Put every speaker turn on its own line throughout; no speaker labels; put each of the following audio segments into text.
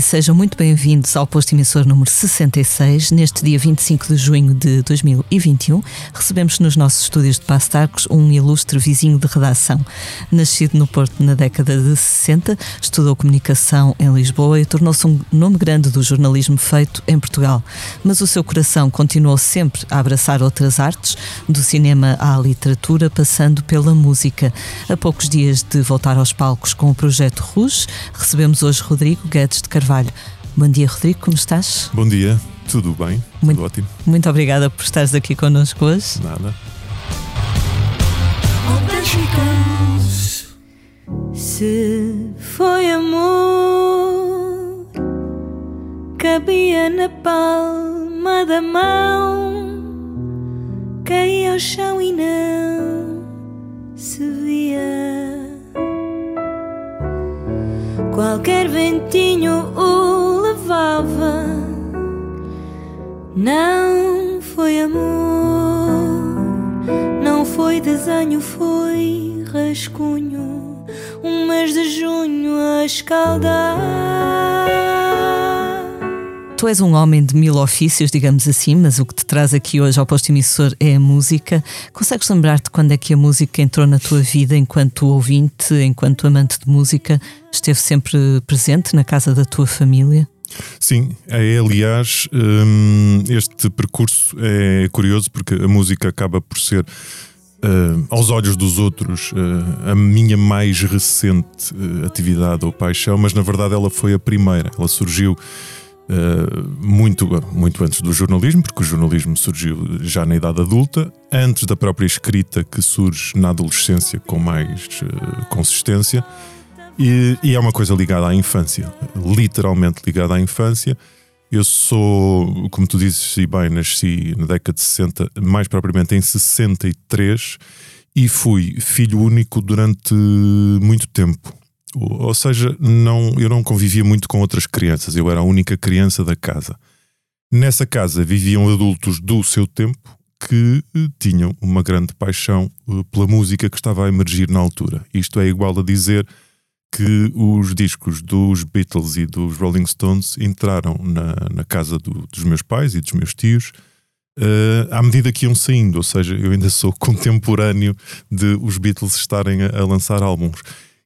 Sejam muito bem-vindos ao posto emissor número 66. Neste dia 25 de junho de 2021, recebemos nos nossos estúdios de Passo Arcos um ilustre vizinho de redação. Nascido no Porto na década de 60, estudou comunicação em Lisboa e tornou-se um nome grande do jornalismo feito em Portugal. Mas o seu coração continuou sempre a abraçar outras artes, do cinema à literatura, passando pela música. A poucos dias de voltar aos palcos com o projeto Rouge, recebemos hoje Rodrigo Guedes de Carvalho. Bom dia, Rodrigo, como estás?
Bom dia, tudo bem?
Muito,
tudo ótimo.
Muito obrigada por estares aqui connosco hoje.
Nada.
Se foi amor, cabia na palma da mão, caía ao chão e não se via. Qualquer ventinho o levava, não foi amor, não foi desenho, foi rascunho, um mês de junho a escaldar.
Tu és um homem de mil ofícios, digamos assim, mas o que te traz aqui hoje ao posto emissor é a música. Consegues lembrar-te quando é que a música entrou na tua vida enquanto ouvinte, enquanto amante de música? Esteve sempre presente na casa da tua família?
Sim, é, aliás, hum, este percurso é curioso porque a música acaba por ser, uh, aos olhos dos outros, uh, a minha mais recente atividade ou paixão, mas na verdade ela foi a primeira. Ela surgiu muito, muito antes do jornalismo, porque o jornalismo surgiu já na idade adulta, antes da própria escrita que surge na adolescência com mais consistência. E, e, é uma coisa ligada à infância, literalmente ligada à infância. Eu sou, como tu dizes, e bem, nasci na década de 60, mais propriamente em 63, e fui filho único durante muito tempo. Ou seja, não, eu não convivia muito com outras crianças, eu era a única criança da casa. Nessa casa viviam adultos do seu tempo que eh, tinham uma grande paixão eh, pela música que estava a emergir na altura. Isto é igual a dizer que os discos dos Beatles e dos Rolling Stones entraram na, na casa do, dos meus pais e dos meus tios uh, à medida que iam saindo, ou seja, eu ainda sou contemporâneo de os Beatles estarem a, a lançar álbuns.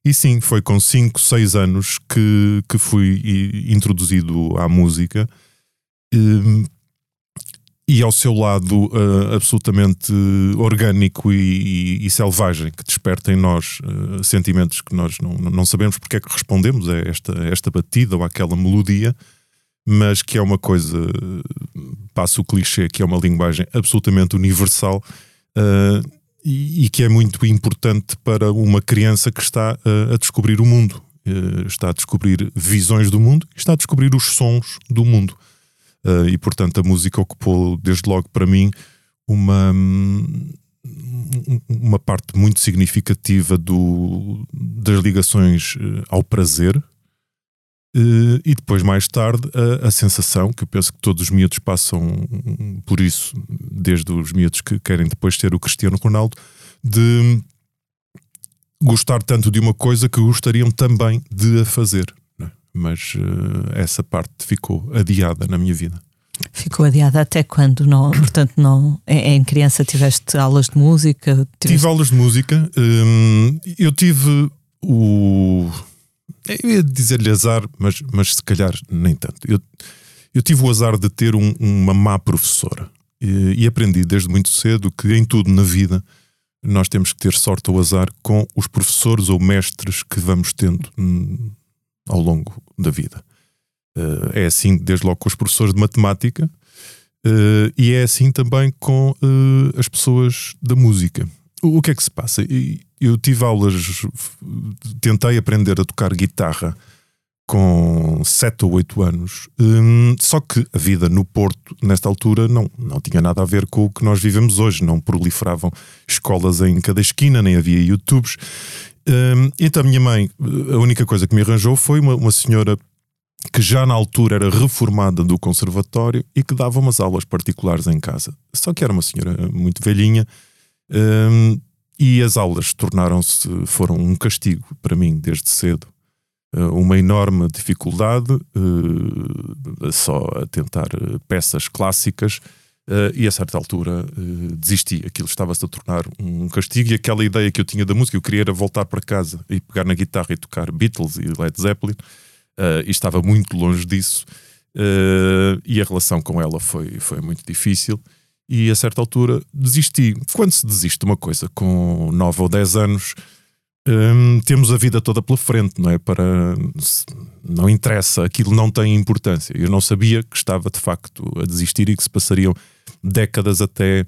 E sim, foi com 5, 6 anos que, que fui introduzido à música. Uh, e ao seu lado uh, absolutamente orgânico e, e, e, selvagem, que desperta em nós uh, sentimentos que nós não, não sabemos porque é que respondemos a esta, esta batida ou àquela melodia, mas que é uma coisa, passo o clichê, que é uma linguagem absolutamente universal uh, e, e, que é muito importante para uma criança que está a descobrir o mundo, está a descobrir visões do mundo, está a descobrir os sons do mundo. Uh, e portanto a música ocupou desde logo para mim uma uma parte muito significativa do, das ligações eh, ao prazer e depois mais tarde a, a, sensação que eu penso que todos os miúdos passam por isso desde os miúdos que querem depois ter o Cristiano Ronaldo de gostar tanto de uma coisa que gostariam também de a fazer mas uh, essa parte ficou adiada na minha vida.
Ficou adiada até quando? Não, portanto, não. Em criança tiveste aulas de música?
Tiveste... Tive aulas de música. Hum, eu tive o. Eu ia dizer-lhe azar, mas, mas se calhar nem tanto. Eu, eu tive o azar de ter um, uma má professora e, e aprendi desde muito cedo que em tudo na vida nós temos que ter sorte ou azar com os professores ou mestres que vamos tendo hum, ao longo da vida. Uh, é assim, desde logo, com os professores de matemática uh, e é assim também com uh, as pessoas da música. O, o, que é que se passa? Eu tive aulas, tentei aprender a tocar guitarra com 7 ou 8 anos, um, só que a vida no Porto, nesta altura, não, não tinha nada a ver com o que nós vivemos hoje. Não proliferavam escolas em cada esquina, nem havia YouTubes. Um, então a minha mãe, a única coisa que me arranjou foi uma, uma senhora que já na altura era reformada do conservatório e que dava umas aulas particulares em casa. Só que era uma senhora muito velhinha um, e as aulas tornaram-se, foram um castigo para mim desde cedo. uma enorme dificuldade, só a tentar peças clássicas. e a certa altura desisti. Aquilo estava-se a tornar um castigo. E aquela ideia que eu tinha da música, eu queria era voltar para casa e pegar na guitarra e tocar Beatles e Led Zeppelin. e estava muito longe disso. e a relação com ela foi, foi muito difícil e a certa altura desisti. Quando se desiste de uma coisa com 9 ou 10 anos, hum, temos a vida toda pela frente, não é? Para não interessa, aquilo não tem importância. Eu não sabia que estava de facto a desistir e que se passariam décadas até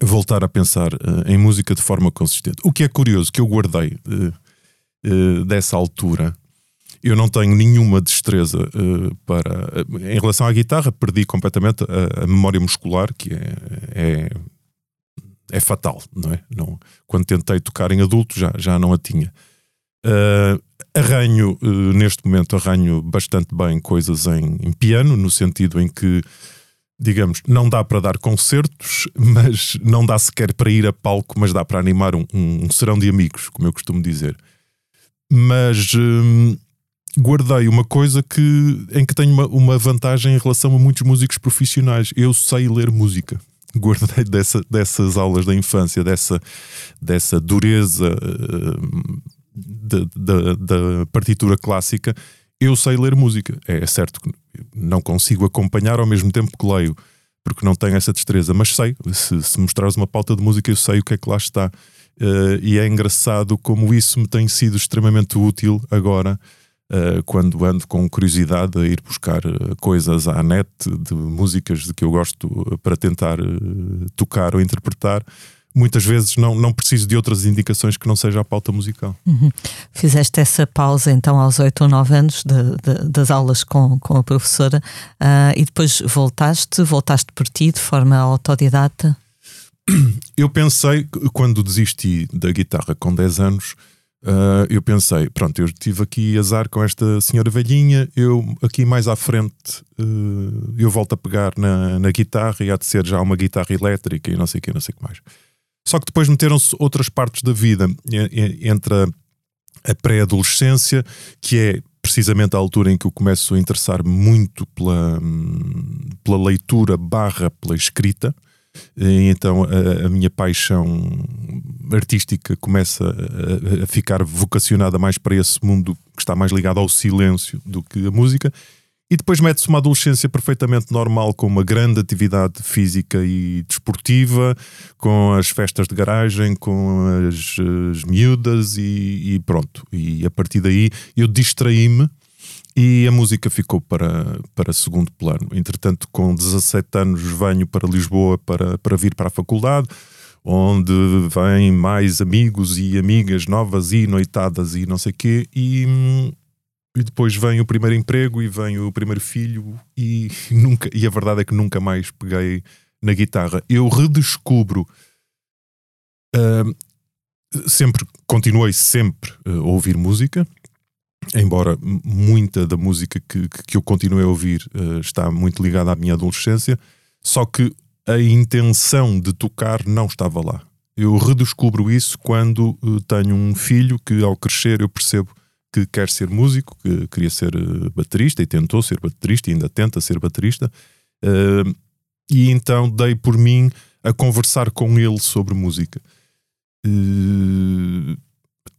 voltar a pensar uh, em música de forma consistente. O que é curioso que eu guardei uh, uh, dessa altura eu não tenho nenhuma destreza uh, para. Uh, em relação à guitarra, perdi completamente a, a memória muscular, que é, é, é, fatal, não é? Não, quando tentei tocar em adulto já, já não a tinha. Uh, arranho, neste momento, arranho bastante bem coisas em, em piano, no sentido em que digamos, não dá para dar concertos, mas não dá sequer para ir a palco, mas dá para animar um, um, um serão de amigos, como eu costumo dizer. Mas hum, guardei uma coisa que, em que tenho uma, uma, vantagem em relação a muitos músicos profissionais. Eu sei ler música. Guardei dessa, dessas aulas da infância, dessa, dessa dureza uh, da, partitura clássica. Eu sei ler música. É certo que não consigo acompanhar ao mesmo tempo que leio, porque não tenho essa destreza, mas sei. Se, se mostrares uma pauta de música, eu sei o que é que lá está. Uh, e é engraçado como isso me tem sido extremamente útil agora uh, quando ando com curiosidade a ir buscar eh, coisas à net de músicas de que eu gosto eh, para tentar uh, tocar ou interpretar muitas vezes não, não preciso de outras indicações que não seja a pauta musical.
Uhum. Fizeste essa pausa então aos 8 ou 9 anos de, de, das aulas com, com a professora uh, e depois voltaste, voltaste por ti de forma autodidata?
Eu pensei, quando desisti da guitarra com 10 anos, Uh, eu pensei, pronto, eu tive aqui azar com esta senhora velhinha, eu aqui mais à frente uh, eu volto a pegar na, na guitarra e há de ser já uma guitarra elétrica e não sei o que, não sei o que mais. Só que depois meteram-se outras partes da vida, entre a, a pré-adolescência, que é precisamente a altura em que eu começo a interessar muito pela, pela leitura barra pela escrita, e então a, a, minha paixão artística começa a, a, ficar vocacionada mais para esse mundo que está mais ligado ao silêncio do que a música. E depois mete-se uma adolescência perfeitamente normal, com uma grande atividade física e desportiva, com as festas de garagem, com as, as miúdas e, e pronto. E a partir daí eu distraí-me e a música ficou para, para segundo plano. Entretanto, com 17 anos, venho para Lisboa para, para vir para a faculdade, onde vêm mais amigos e amigas novas e noitadas e não sei o quê. E, e depois vem o primeiro emprego e vem o primeiro filho, e, nunca, e a verdade é que nunca mais peguei na guitarra. Eu redescubro. Uh, sempre continuei sempre a ouvir música embora muita da música que, que eu continuei a ouvir uh, está muito ligada à minha adolescência, só que a intenção de tocar não estava lá. Eu redescubro isso quando uh, tenho um filho que, ao crescer, eu percebo que quer ser músico, que queria ser uh, baterista e tentou ser baterista e ainda tenta ser baterista. e então dei por mim a conversar com ele sobre música. Uh,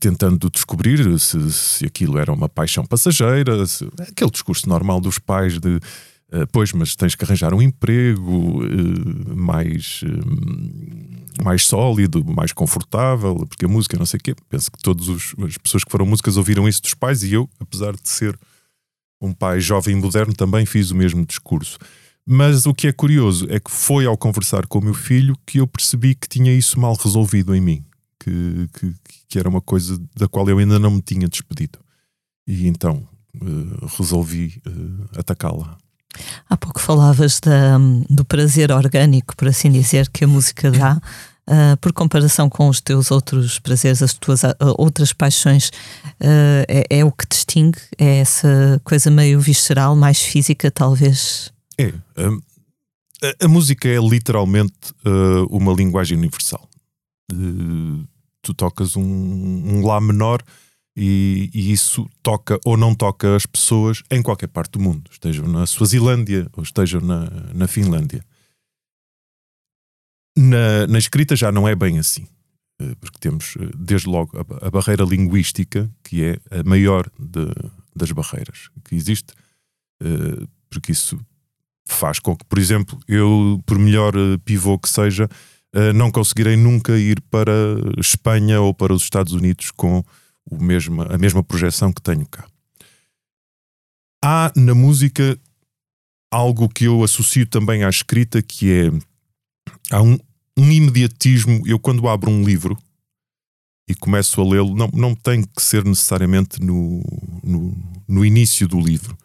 tentando descobrir se, se aquilo era uma paixão passageira, se, aquele discurso normal dos pais de uh, pois, mas tens que arranjar um emprego uh, mais, uh, mais sólido, mais confortável, porque a música não sei o quê. Penso que todas as pessoas que foram músicas ouviram isso dos pais e eu, apesar de ser um pai jovem e moderno, também fiz o mesmo discurso. Mas o que é curioso é que foi ao conversar com o meu filho que eu percebi que tinha isso mal resolvido em mim que, que, que, era uma coisa da qual eu ainda não me tinha despedido. E então uh, resolvi uh, atacá-la.
Há pouco falavas da, do prazer orgânico, por assim dizer, que a música dá. Uh, por comparação com os teus outros prazeres, as tuas uh, outras paixões, uh, é, é, o que distingue? É essa coisa meio visceral, mais física, talvez?
É. a, a, música é literalmente uma linguagem universal tu tocas um, um Lá menor E, e, isso toca ou não toca as pessoas em qualquer parte do mundo, estejam na Suazilândia ou estejam na, na Finlândia. Na, na, escrita já não é bem assim, eh, porque temos eh, desde logo a, a barreira linguística, que é a maior de, das barreiras que existe, eh, porque isso faz com que, por exemplo, eu, por melhor pivô que seja, não conseguirei nunca ir para Espanha ou para os Estados Unidos com o mesmo, a mesma projeção que tenho cá. Há na música algo que eu associo também à escrita, que é há um, um imediatismo. Eu, quando abro um livro e começo a lê-lo, não, não tem que ser necessariamente no, no, no início do livro.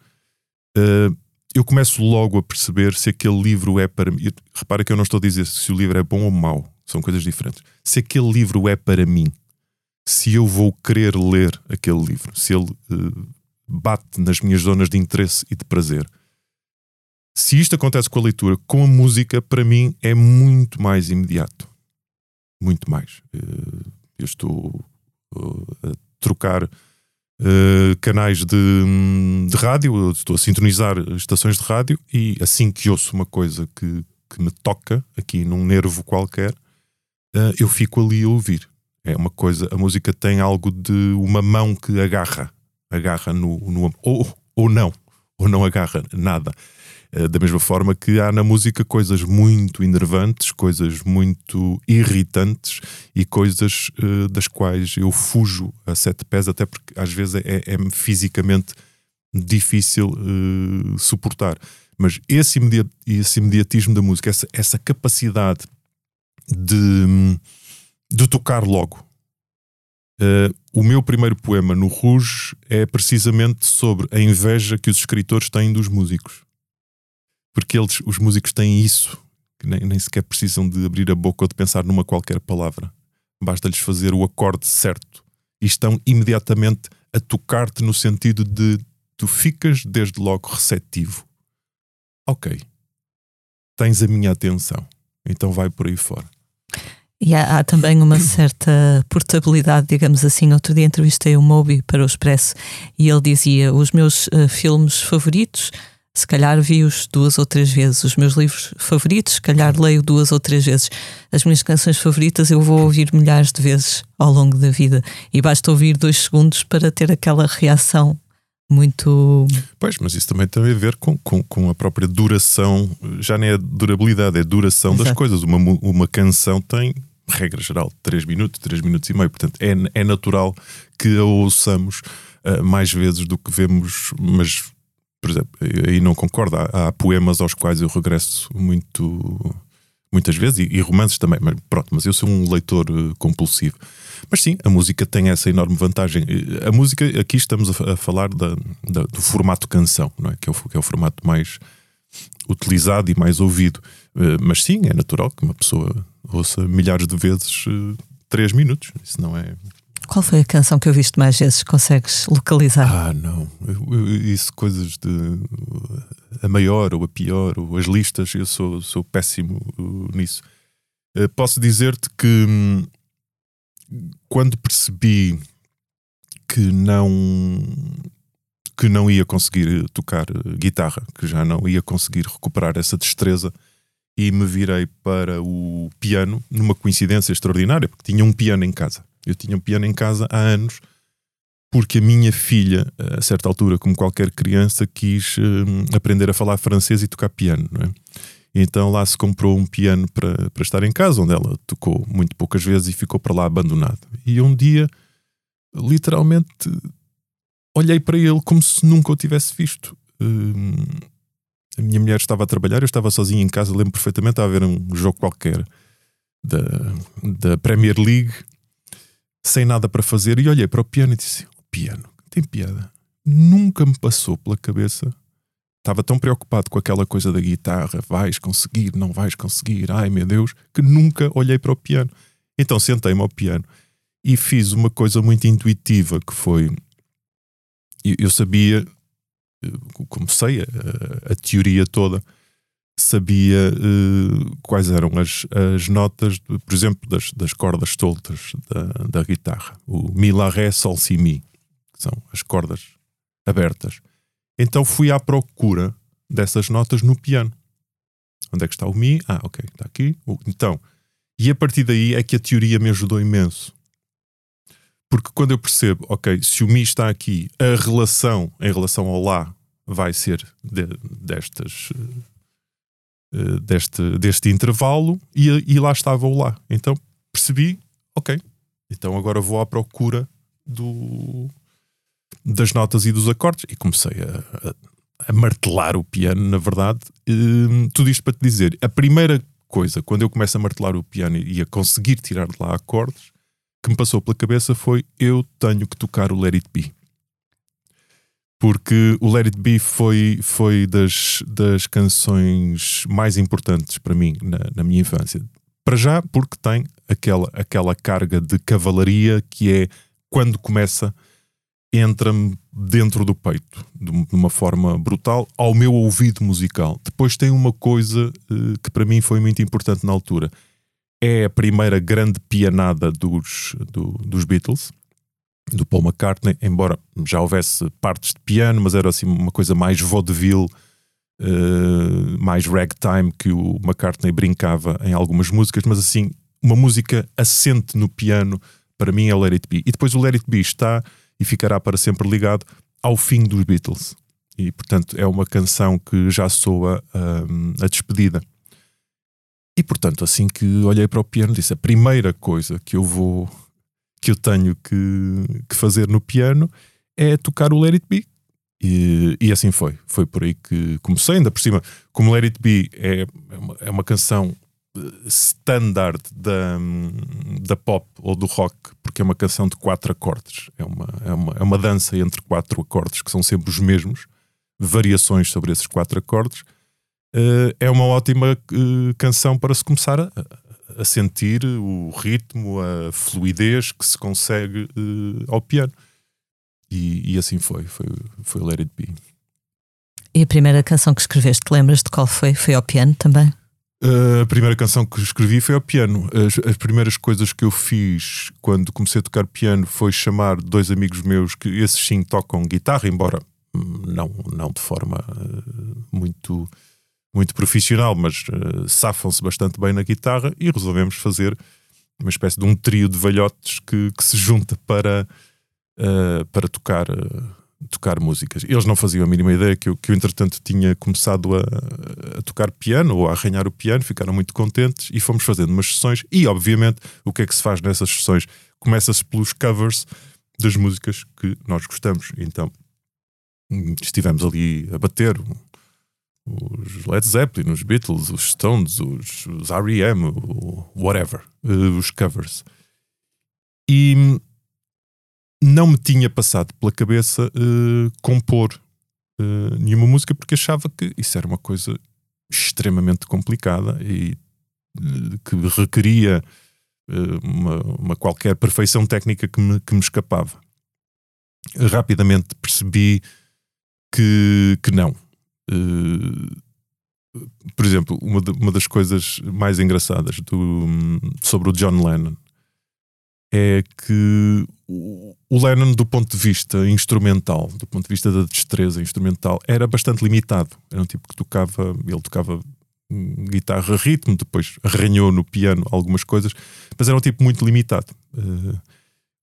Uh, eu começo logo a perceber se aquele livro é para mim. Repara que eu não estou a dizer se o livro é bom ou mau, são coisas diferentes. Se aquele livro é para mim, se eu vou querer ler aquele livro, se ele uh, bate nas minhas zonas de interesse e de prazer. Se isto acontece com a leitura, com a música, para mim é muito mais imediato. Muito mais. Uh, eu estou uh, a trocar Uh, canais de, de rádio, estou a sintonizar estações de rádio e assim que ouço uma coisa que, que me toca aqui num nervo qualquer, uh, eu fico ali a ouvir. É uma coisa, a música tem algo de uma mão que agarra, agarra no, no ou, ou não, ou não agarra nada. Uh, da mesma forma que há na música coisas muito enervantes, coisas muito irritantes e coisas uh, das quais eu fujo a sete pés, até porque às vezes é, é fisicamente difícil uh, suportar. Mas esse, imediat, esse imediatismo da música, essa, essa capacidade de, de tocar logo. o meu primeiro poema no Rouge é precisamente sobre a inveja que os escritores têm dos músicos porque eles, os músicos têm isso, que nem, nem sequer precisam de abrir a boca ou de pensar numa qualquer palavra. Basta-lhes fazer o acorde certo e estão imediatamente a tocar-te no sentido de tu ficas desde logo receptivo. Ok, tens a minha atenção, então vai por aí fora.
E há, há, também uma certa portabilidade, digamos assim. Outro dia entrevistei o Moby para o Expresso e ele dizia: Os meus uh, filmes favoritos se calhar vi-os duas ou três vezes. Os meus livros favoritos, se calhar leio duas ou três vezes. As minhas canções favoritas eu vou ouvir milhares de vezes ao longo da vida. E basta ouvir dois segundos para ter aquela reação muito.
Pois, mas isso também tem a ver com, com, com a própria duração, já nem é durabilidade, é duração Exato. das coisas. Uma, uma canção tem, regra geral, 3 minutos, 3 minutos e meio. Portanto, é, é natural que a ouçamos uh, mais vezes do que vemos, mas por exemplo, aí não concordo. Há, há, poemas aos quais eu regresso muito, muitas vezes e, e, romances também, mas pronto, mas eu sou um leitor uh, compulsivo. Mas sim, a música tem essa enorme vantagem. A música, aqui estamos a, a falar da, da, do formato canção, não é? Que, é o, que é o formato mais utilizado e mais ouvido. Uh, mas sim, é natural que uma pessoa ouça milhares de vezes três minutos. Isso não é,
qual foi a canção que ouviste mais vezes? Consegues localizar?
Ah, não. isso, coisas de. A maior ou a pior, ou as listas, eu sou, sou péssimo uh, nisso. Uh, posso dizer-te que hum, quando percebi que não que não ia conseguir tocar guitarra, que já não ia conseguir recuperar essa destreza e me virei para o piano numa coincidência extraordinária, porque tinha um piano em casa. Eu tinha um piano em casa há anos, porque a minha filha, a certa altura, como qualquer criança, quis uh, aprender a falar francês e tocar piano, não é? Então lá se comprou um piano para, para estar em casa, onde ela tocou muito poucas vezes e ficou para lá abandonado. E um dia, literalmente, olhei para ele como se nunca o tivesse visto. Uh, a minha mulher estava a trabalhar, eu estava sozinho em casa, lembro perfeitamente, a ver um jogo qualquer da, da Premier League sem nada para fazer, e olhei para o piano e disse: O piano, tem piada. Nunca me passou pela cabeça. Estava tão preocupado com aquela coisa da guitarra, vais conseguir, não vais conseguir, ai meu Deus, que nunca olhei para o piano. Então sentei-me ao piano e fiz uma coisa muito intuitiva que foi. Eu sabia, comecei a, a teoria toda, sabia uh, quais eram as, as notas, por exemplo, das, das cordas soltas da, da guitarra. O Mi, La, Ré, Sol, Si, Mi. que são as cordas abertas. Então fui à procura dessas notas no piano. Onde é que está o Mi? Ah, ok, está aqui. Então, e a partir daí é que a teoria me ajudou imenso. Porque quando eu percebo, ok, se o Mi está aqui, a relação em relação ao Lá vai ser de, destas, uh, deste, deste intervalo e, e lá estava o Lá. Então percebi, ok, então agora vou à procura do, das notas e dos acordes e comecei a, a, a martelar o piano, na verdade. Uh, tudo isto para te dizer, a primeira coisa, quando eu começo a martelar o piano e a conseguir tirar de lá acordes, que me passou pela cabeça foi eu tenho que tocar o Let It Be. Porque o Let It Be foi, foi das, das canções mais importantes para mim na, na minha infância. Para já, porque tem aquela, aquela carga de cavalaria que é quando começa, entra-me dentro do peito, de uma forma brutal, ao meu ouvido musical. Depois tem uma coisa uh, que para mim foi muito importante na altura. É a primeira grande pianada dos, do, dos Beatles, do Paul McCartney, embora já houvesse partes de piano, mas era assim uma coisa mais vaudeville, uh, mais ragtime que o McCartney brincava em algumas músicas, mas assim, uma música assente no piano, para mim é o Let It Be. E depois o Let It Be está e ficará para sempre ligado ao fim dos Beatles. E portanto é uma canção que já soa um, a despedida. E portanto, assim que olhei para o piano, disse: a primeira coisa que eu vou, que eu tenho que, que fazer no piano é tocar o Let It Be. E, e, assim foi. Foi por aí que comecei. Ainda por cima, como Let It Be é, é, uma, é uma canção standard da, da pop ou do rock, porque é uma canção de quatro acordes. É uma, é, uma, é uma dança entre quatro acordes que são sempre os mesmos, variações sobre esses quatro acordes. Uh, é uma ótima uh, canção para se começar a, a, sentir o ritmo, a fluidez que se consegue uh, ao piano. E, e, assim foi, foi, foi Let It Be.
E a primeira canção que escreveste, lembras de qual foi? Foi ao piano também?
Uh, a primeira canção que escrevi foi ao piano. As, as, primeiras coisas que eu fiz quando comecei a tocar piano foi chamar dois amigos meus que esses sim tocam guitarra, embora não, não de forma uh, muito, muito profissional, mas uh, safam-se bastante bem na guitarra e resolvemos fazer uma espécie de um trio de velhotes que, que se junta para, uh, para tocar tocar músicas. Eles não faziam a mínima ideia que eu, que eu entretanto, tinha começado a, a, tocar piano ou a arranhar o piano, ficaram muito contentes e fomos fazendo umas sessões. E, obviamente, o que é que se faz nessas sessões? Começa-se pelos covers das músicas que nós gostamos. Então, estivemos ali a bater os Led Zeppelin, os Beatles, os Stones, os, os R.E.M., whatever, eh, os covers. E não me tinha passado pela cabeça uh, compor uh, nenhuma música porque achava que isso era uma coisa extremamente complicada e uh, que requeria uma, uma, qualquer perfeição técnica que me, que me escapava. Rapidamente percebi que, que não. Por exemplo, uma, de, uma das coisas mais engraçadas do, sobre o John Lennon é que o Lennon, do ponto de vista instrumental, do ponto de vista da destreza instrumental, era bastante limitado. Era um tipo que tocava, ele tocava guitarra ritmo, depois arranhou no piano algumas coisas, mas era um tipo muito limitado. Uh,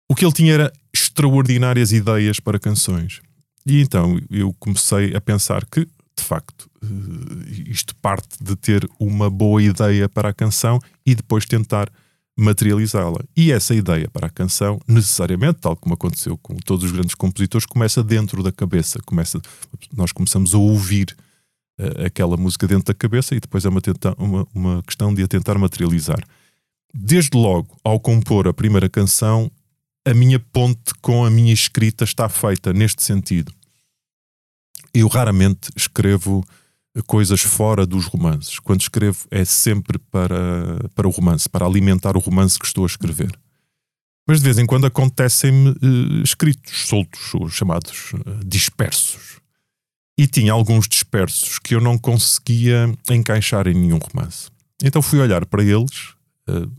o que ele tinha era extraordinárias ideias para canções. E então eu comecei a pensar que, de facto, uh, isto parte de ter uma boa ideia para a canção e depois tentar materializá-la. E essa ideia para a canção, necessariamente, tal como aconteceu com todos os grandes compositores, começa dentro da cabeça. Começa, nós começamos a ouvir uh, aquela música dentro da cabeça e depois é uma, tenta, uma, uma questão de a tentar materializar. Desde logo, ao compor a primeira canção, a minha ponte com a minha escrita está feita neste sentido. Eu raramente escrevo coisas fora dos romances. Quando escrevo é sempre para, para o romance, para alimentar o romance que estou a escrever. Mas de vez em quando acontecem-me uh, escritos soltos, ou chamados uh, dispersos. E tinha alguns dispersos que eu não conseguia encaixar em nenhum romance. Então fui olhar para eles uh,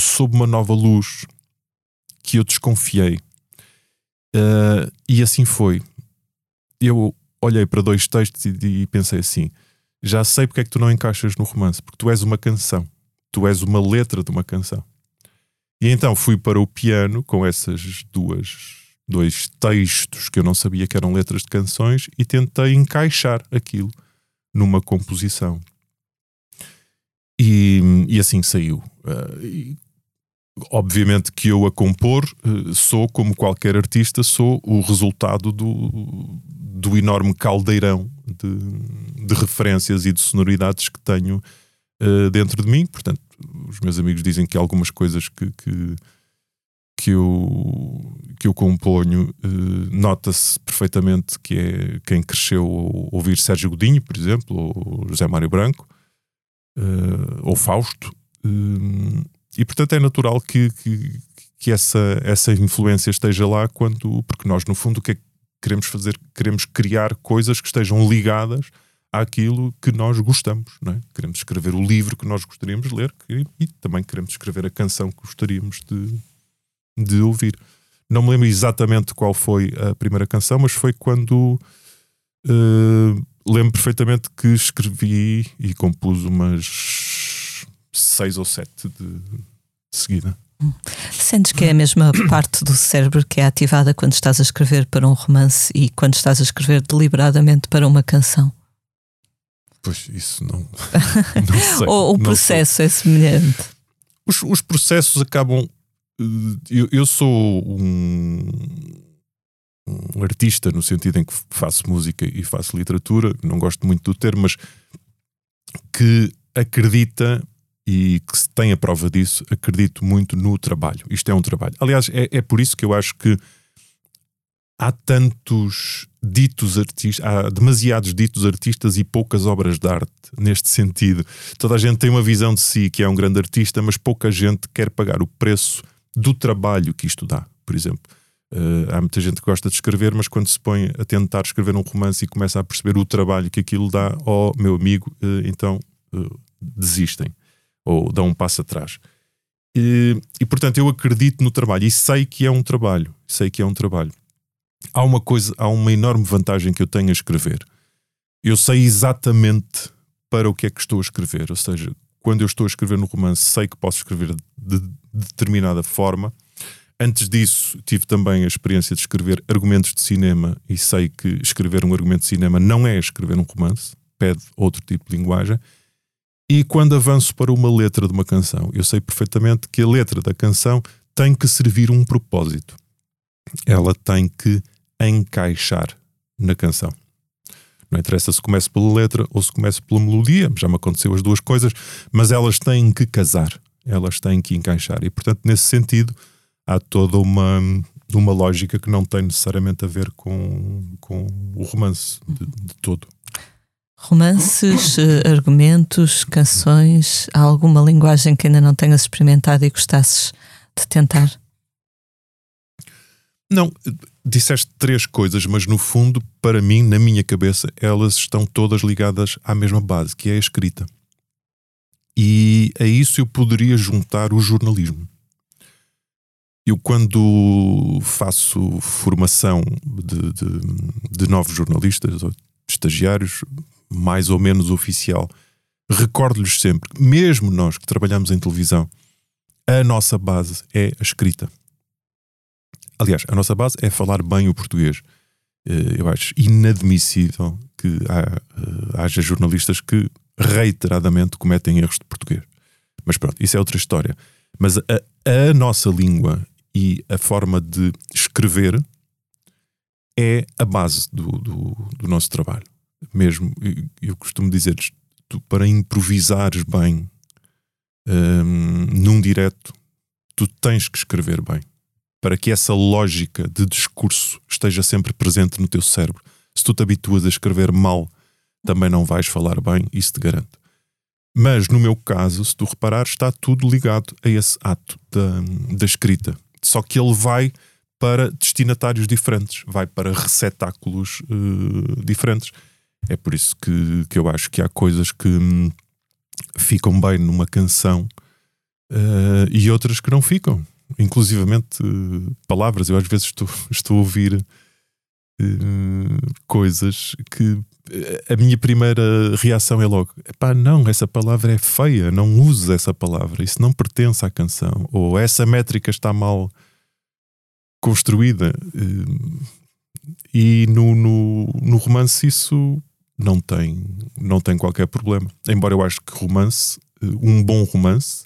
sob uma nova luz que eu desconfiei. E assim foi. Eu olhei para dois textos e, e, pensei assim: já sei porque é que tu não encaixas no romance, porque tu és uma canção, tu és uma letra de uma canção. E então fui para o piano com essas duas dois textos que eu não sabia que eram letras de canções e tentei encaixar aquilo numa composição. E, e assim saiu. Uh, e, obviamente que eu a compor uh, sou, como qualquer artista, sou o resultado do, do enorme caldeirão de, de referências e de sonoridades que tenho uh, dentro de mim. Portanto, os meus amigos dizem que algumas coisas que, que que eu, que eu componho, uh, nota-se perfeitamente que é quem cresceu a ouvir Sérgio Godinho, por exemplo, ou José Mário Branco, uh, ou Fausto. Uh, e portanto é natural que, que, que, essa, essa influência esteja lá quando, porque nós no fundo o que é que queremos fazer? Queremos criar coisas que estejam ligadas àquilo que nós gostamos, não é? Queremos escrever o livro que nós gostaríamos de ler e, também queremos escrever a canção que gostaríamos de, de ouvir. Não me lembro exatamente qual foi a primeira canção, mas foi quando uh, lembro perfeitamente que escrevi e compus umas seis ou sete de, de seguida.
Sentes que é a mesma parte do cérebro que é ativada quando estás a escrever para um romance e quando estás a escrever deliberadamente para uma canção?
Pois isso não. não sei,
Ou o processo sei. é semelhante?
Os, os processos acabam eu, eu sou um, um, artista no sentido em que faço música e faço literatura, não gosto muito do termo, mas que acredita e que tem a prova disso, acredito muito no trabalho. Isto é um trabalho. Aliás, é, é por isso que eu acho que há tantos ditos artistas, há demasiados ditos artistas e poucas obras de arte neste sentido. Toda a gente tem uma visão de si que é um grande artista, mas pouca gente quer pagar o preço do trabalho que isto dá. Por exemplo, uh, há muita gente que gosta de escrever, mas quando se põe a tentar escrever um romance e começa a perceber o trabalho que aquilo dá, oh meu amigo, uh, então uh, desistem ou dão um passo atrás. E, e portanto eu acredito no trabalho e sei que é um trabalho, sei que é um trabalho. Há uma coisa, há uma enorme vantagem que eu tenho a escrever. Eu sei exatamente para o que é que estou a escrever, ou seja, quando eu estou a escrever no romance, sei que posso escrever de, de determinada forma. Antes disso, tive também a experiência de escrever argumentos de cinema e sei que escrever um argumento de cinema não é escrever um romance, pede outro tipo de linguagem. E quando avanço para uma letra de uma canção, eu sei perfeitamente que a letra da canção tem que servir um propósito. Ela tem que encaixar na canção. Não interessa se começa pela letra ou se começa pela melodia, já me aconteceu as duas coisas, mas elas têm que casar, elas têm que encaixar. E, portanto, nesse sentido, há toda uma, uma lógica que não tem necessariamente a ver com, com o romance de, de todo.
Romances, eh, argumentos, canções, há alguma linguagem que ainda não tenhas experimentado e gostasses de tentar?
Não, disseste três coisas, mas no fundo, para mim, na minha cabeça, elas estão todas ligadas à mesma base, que é a escrita. E a isso eu poderia juntar o jornalismo. Eu, quando faço formação de, de, de novos jornalistas, ou estagiários, mais ou menos oficial, recordo-lhes sempre, mesmo nós que trabalhamos em televisão, a nossa base é a escrita. Aliás, a nossa base é falar bem o português. Eh, eu acho inadmissível que eh, haja jornalistas que reiteradamente cometem erros de português. Mas pronto, isso é outra história. Mas a, a nossa língua e a forma de escrever é a base do, do, do nosso trabalho. Mesmo, eu costumo dizer, tu para improvisares bem um, num direto, tu tens que escrever bem para que essa lógica de discurso esteja sempre presente no teu cérebro. Se tu te habituas a escrever mal, também não vais falar bem, isso te garanto. Mas no meu caso, se tu reparares, está tudo ligado a esse ato da, da escrita. Só que ele vai para destinatários diferentes, vai para receptáculos uh, diferentes. É por isso que, que eu acho que há coisas que hum, ficam bem numa canção uh, e outras que não ficam. inclusivamente palavras. Eu às vezes estou, estou a ouvir coisas que a minha primeira reação é logo: pá, não, essa palavra é feia, não uses essa palavra, isso não pertence à canção, ou essa métrica está mal construída. E no, no, no romance isso não tem, não tem qualquer problema. Embora eu acho que romance, um bom romance,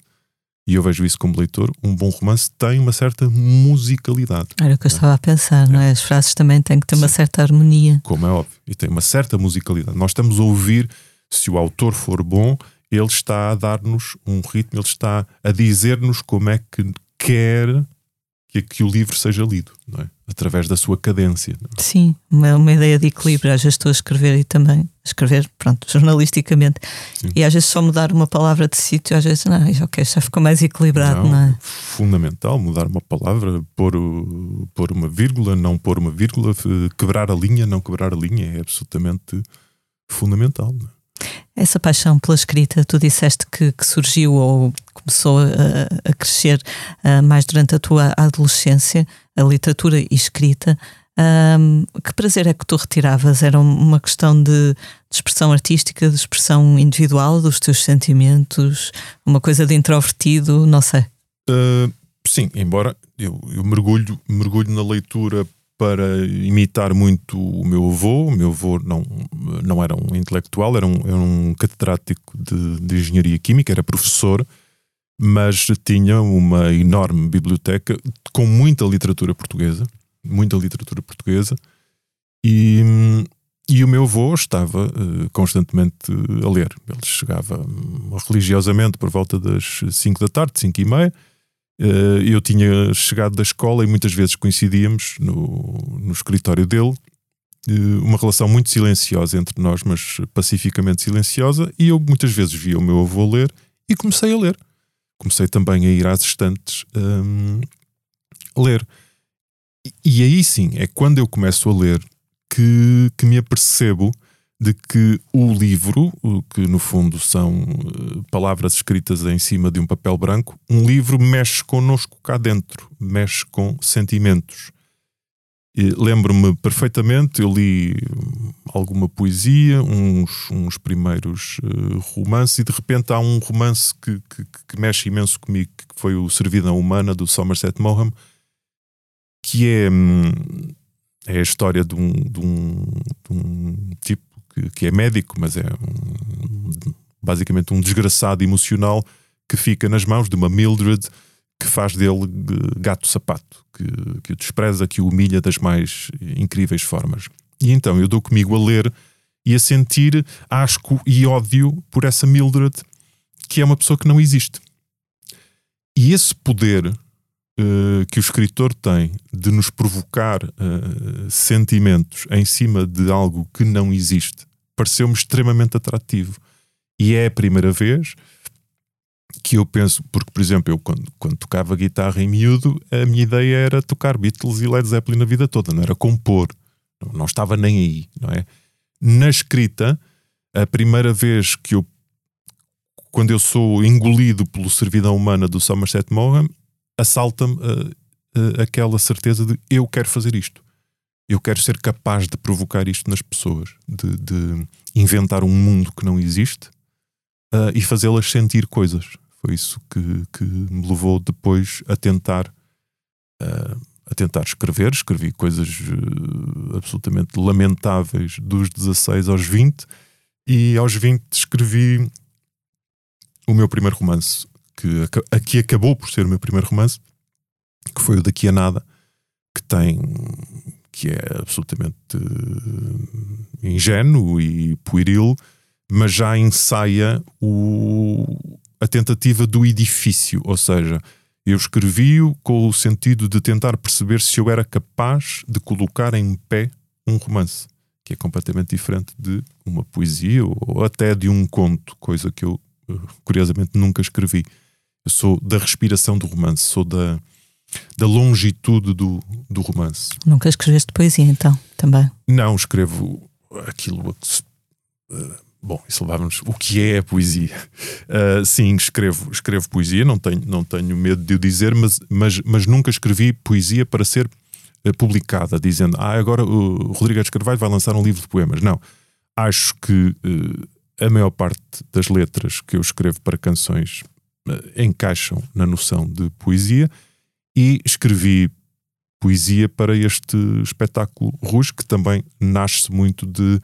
e eu vejo isso como leitor, um bom romance tem uma certa musicalidade.
Era o que eu estava a pensar, não é? As frases também têm que ter Sim. uma certa harmonia.
Como é óbvio, e tem uma certa musicalidade. Nós estamos a ouvir, se o autor for bom, ele está a dar-nos um ritmo, ele está a dizer-nos como é que quer que, que o livro seja lido, é? através da sua cadência.
É? Sim, uma, uma ideia de equilíbrio. Às vezes estou a escrever e também escrever, pronto, jornalisticamente. Sim. E às vezes só mudar uma palavra de sítio, às vezes não, ok, já ficou mais equilibrado, não, não é?
Fundamental mudar uma palavra, pôr, pôr uma vírgula, não pôr uma vírgula, quebrar a linha, não quebrar a linha, é absolutamente fundamental. É?
Essa paixão pela escrita, tu disseste que, que surgiu ou começou a, a crescer uh, mais durante a tua adolescência, a literatura e escrita. Um, que prazer é que tu retiravas? Era uma questão de, de, expressão artística, de expressão individual dos teus sentimentos, uma coisa de introvertido, não sei.
Uh, sim, embora eu, eu mergulho, mergulho na leitura para imitar muito o meu avô. O meu avô não, não era um intelectual, era um, era um catedrático de, de engenharia química, era professor, mas tinha uma enorme biblioteca com muita literatura portuguesa, muita literatura portuguesa, e, e o meu avô estava uh, constantemente a ler. Ele chegava religiosamente por volta das 5 da tarde, 5 e meia, Uh, eu tinha chegado da escola e muitas vezes coincidíamos no, no escritório dele. Uh, uma relação muito silenciosa entre nós, mas pacificamente silenciosa. E eu muitas vezes via o meu avô ler e comecei a ler. Comecei também a ir às estantes um, ler. E, aí sim, é quando eu começo a ler que, que me apercebo de que o livro, que no fundo são eh, palavras escritas em cima de um papel branco, um livro mexe connosco cá dentro, mexe com sentimentos. Lembro-me perfeitamente, eu li alguma poesia, uns, uns primeiros uh, romances, e de repente há um romance que, que, que, mexe imenso comigo, que foi o Servidão Humana, do Somerset Maugham, que é, hum, é a história de um, de um, de um tipo que, que é médico, mas é um, basicamente um desgraçado emocional que fica nas mãos de uma Mildred que faz dele gato-sapato, que, que o despreza, que o humilha das mais incríveis formas. E então eu dou comigo a ler e a sentir asco e ódio por essa Mildred, que é uma pessoa que não existe. E esse poder uh, que o escritor tem de nos provocar uh, sentimentos em cima de algo que não existe pareceu-me extremamente atrativo. E é a primeira vez que eu penso, porque, por exemplo, eu quando, quando tocava guitarra em miúdo, a minha ideia era tocar Beatles e Led Zeppelin a vida toda, não era compor, não, não estava nem aí, não é? Na escrita, a primeira vez que eu, quando eu sou engolido pelo servidão humana do Somerset Maugham, assalta-me uh, uh, aquela certeza de eu quero fazer isto. Eu quero ser capaz de provocar isto nas pessoas, de, de inventar um mundo que não existe uh, e fazê-las sentir coisas. Foi isso que, que, me levou depois a tentar uh, a tentar escrever. Escrevi coisas uh, absolutamente lamentáveis dos 16 aos 20 e aos 20 escrevi o meu primeiro romance, que aqui acabou por ser o meu primeiro romance, que foi o Daqui a Nada, que tem que é absolutamente uh, ingênuo e pueril, mas já ensaia o, a tentativa do edifício, ou seja, eu escrevi-o com o sentido de tentar perceber se eu era capaz de colocar em pé um romance, que é completamente diferente de uma poesia ou até de um conto, coisa que eu eh, curiosamente nunca escrevi. Eu sou da respiração do romance, sou da da longitude do, do romance.
Nunca escreveste poesia, então, também?
Não, escrevo aquilo uh, bom, isso levava-nos. O que é a poesia? Uh, sim, escrevo, escrevo poesia, não tenho, não tenho medo de o dizer, mas, mas, mas nunca escrevi poesia para ser uh, publicada, dizendo, ah, agora o Rodrigues Carvalho vai lançar um livro de poemas. Não. Acho que uh, a maior parte das letras que eu escrevo para canções encaixam na noção de poesia e escrevi poesia para este espetáculo Rouge, que também nasce muito de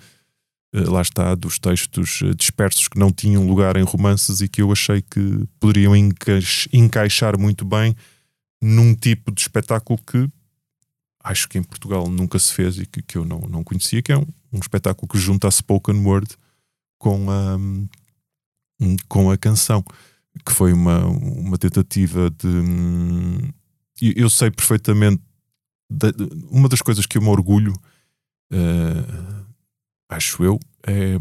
lá está, dos textos eh, dispersos que não tinham lugar em romances e que eu achei que poderiam encaixar muito bem num tipo de espetáculo que acho que em Portugal nunca se fez e que, que eu não, não conhecia, que é um, um espetáculo que junta a spoken word com a, com a canção, que foi uma, uma tentativa de. Eu sei perfeitamente. De, uma das coisas que eu me orgulho. Uh, acho eu, é,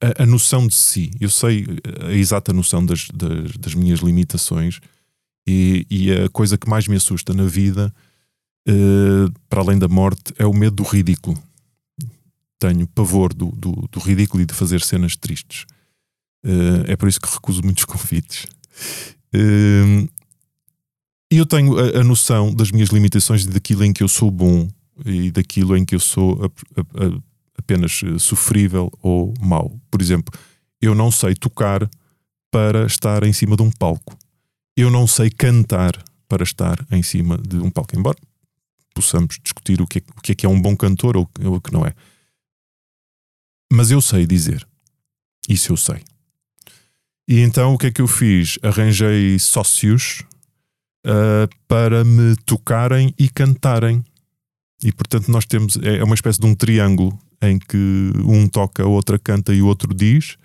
a, a, noção de si. Eu sei a exata noção das, das, das minhas limitações e, e, a coisa que mais me assusta na vida, uh, para além da morte, é o medo do ridículo. Tenho pavor do, do, do ridículo e de fazer cenas tristes. Uh, é por isso que recuso muitos convites. Uh, e eu tenho a, noção das minhas limitações e daquilo em que eu sou bom e daquilo em que eu sou apenas eh, sofrível ou mau. Por exemplo, eu não sei tocar para estar em cima de um palco. Eu não sei cantar para estar em cima de um palco, embora possamos discutir o que é, o que, é que é um bom cantor ou, ou o que não é. Mas eu sei dizer. Isso eu sei. E então o que é que eu fiz? Arranjei sócios uh, para me tocarem e cantarem. E portanto nós temos. É uma espécie de um triângulo em que um toca, a outra canta e o outro diz,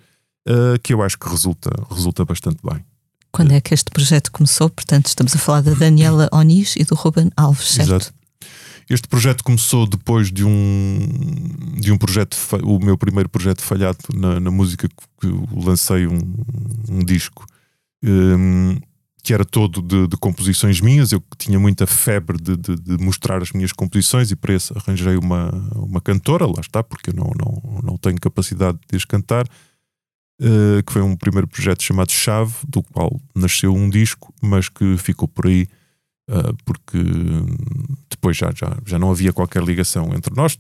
uh, que eu acho que resulta, resulta bastante bem.
Quando é que este projeto começou? Portanto, estamos a falar da Daniela Onis e do Ruben Alves, certo? Exato.
Este projeto começou depois de um, de um projeto, o meu primeiro projeto falhado na, na música, que lancei um, um disco. Um, que era todo de, de, composições minhas. Eu tinha muita febre de, de, de, mostrar as minhas composições e para isso arranjei uma, uma cantora, lá está, porque eu não, não, não tenho capacidade de as cantar. Uh, que foi um primeiro projeto chamado Chave, do qual nasceu um disco, mas que ficou por aí uh, porque depois já, já, já não havia qualquer ligação entre nós,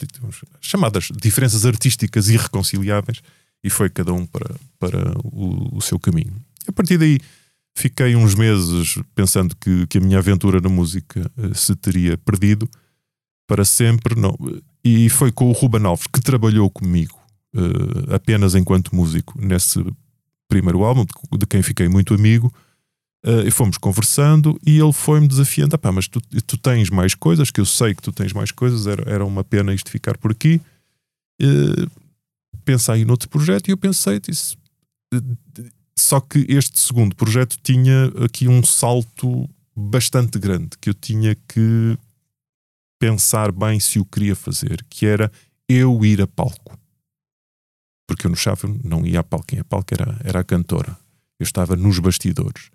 chamadas diferenças artísticas irreconciliáveis, e foi cada um para, para o, o seu caminho. A partir daí Fiquei uns meses pensando que, que a minha aventura na música uh, se teria perdido para sempre. Não. E foi com o Ruben Alves que trabalhou comigo uh, apenas enquanto músico nesse primeiro álbum, de, de quem fiquei muito amigo. Uh, e fomos conversando e ele foi-me desafiando: pá, mas tu, tu, tens mais coisas, que eu sei que tu tens mais coisas, era, era uma pena isto ficar por aqui. Uh, pensa aí noutro projeto e eu pensei, disse, só que este segundo projeto tinha aqui um salto bastante grande que eu tinha que pensar bem se o queria fazer, que era eu ir a palco. Porque eu no Chave não ia a palco, quem ia a palco era, era a cantora. Eu estava nos bastidores.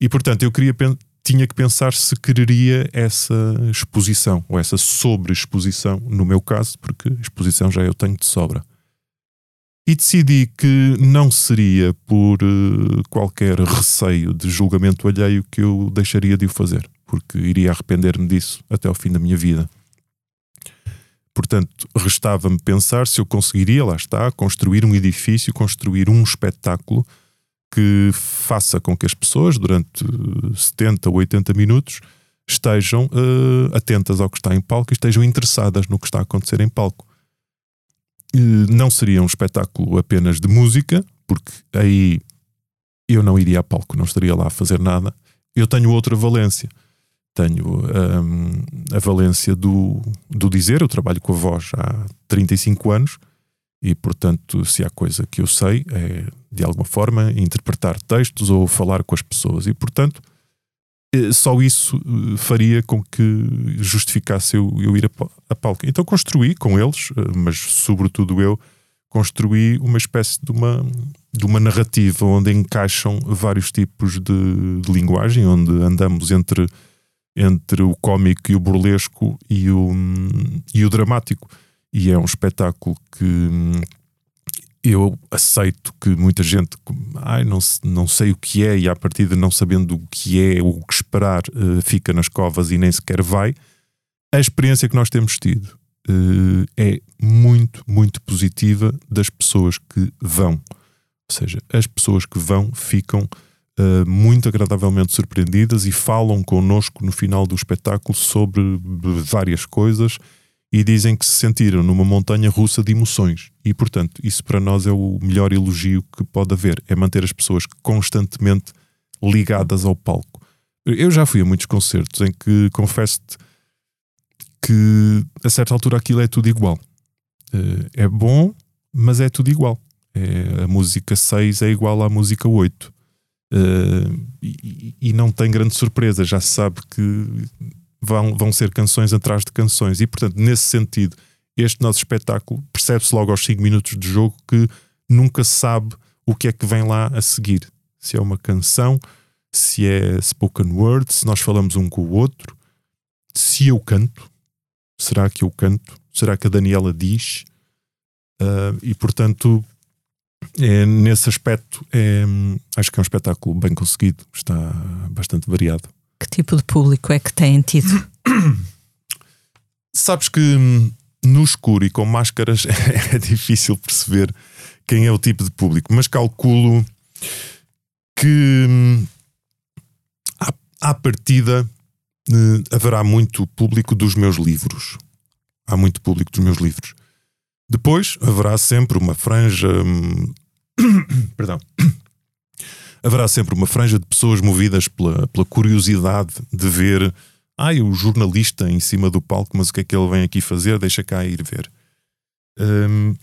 E portanto eu queria, tinha que pensar se quereria essa exposição, ou essa sobre-exposição, no meu caso, porque exposição já eu tenho de sobra e decidi que não seria por uh, qualquer receio de julgamento alheio que eu deixaria de o fazer, porque iria arrepender-me disso até ao fim da minha vida. Portanto, restava-me pensar se eu conseguiria, lá está, construir um edifício, construir um espetáculo que faça com que as pessoas, durante 70 ou 80 minutos, estejam uh, atentas ao que está em palco e estejam interessadas no que está a acontecer em palco não seria um espetáculo apenas de música, porque aí eu não iria a palco, não estaria lá a fazer nada. Eu tenho outra valência. Tenho um, a valência do, do dizer, eu trabalho com a voz há 35 anos e, portanto, se há coisa que eu sei é, de alguma forma, interpretar textos ou falar com as pessoas. E, portanto, eh, só isso eh, faria com que justificasse eu, eu ir a, a palco. Então construí com eles, eh, mas sobretudo eu, construí uma espécie de uma, de uma narrativa onde encaixam vários tipos de, de linguagem, onde andamos entre, entre o cómico e o burlesco e o, e o dramático. E é um espetáculo que eu aceito que muita gente, ai, não, não sei o que é, e a partir de não sabendo o que é, o que esperar, uh, fica nas covas e nem sequer vai. A experiência que nós temos tido uh, é muito, muito positiva das pessoas que vão. Ou seja, as pessoas que vão ficam uh, muito agradavelmente surpreendidas e falam connosco no final do espetáculo sobre várias coisas e dizem que se sentiram numa montanha russa de emoções. E, portanto, isso para nós é o melhor elogio que pode haver: é manter as pessoas constantemente ligadas ao palco. Eu já fui a muitos concertos em que confesso-te que a certa altura aquilo é tudo igual. Eh, é bom, mas é tudo igual. É, a música 6 é igual à música 8. Uh, eh, e, e, não tem grande surpresa, já se sabe que vão, vão ser canções atrás de canções. E, portanto, nesse sentido, este nosso espetáculo percebe-se logo aos 5 minutos de jogo que nunca se sabe o que é que vem lá a seguir. Se é uma canção, se é spoken word, se nós falamos um com o outro, se eu canto, será que eu canto? Será que a Daniela diz? Uh, e portanto, é, nesse aspecto, é, acho que é um espetáculo bem conseguido, está bastante variado.
Que tipo de público é que têm tido?
Sabes que hum, no escuro e com máscaras é difícil perceber quem é o tipo de público, mas calculo que hum, à, à partida eh, haverá muito público dos meus livros. Há muito público dos meus livros. Depois haverá sempre uma franja. Hum, perdão haverá sempre uma franja de pessoas movidas pela, pela curiosidade de ver ai, o jornalista em cima do palco, mas o que é que ele vem aqui fazer? Deixa cá ir ver. Um,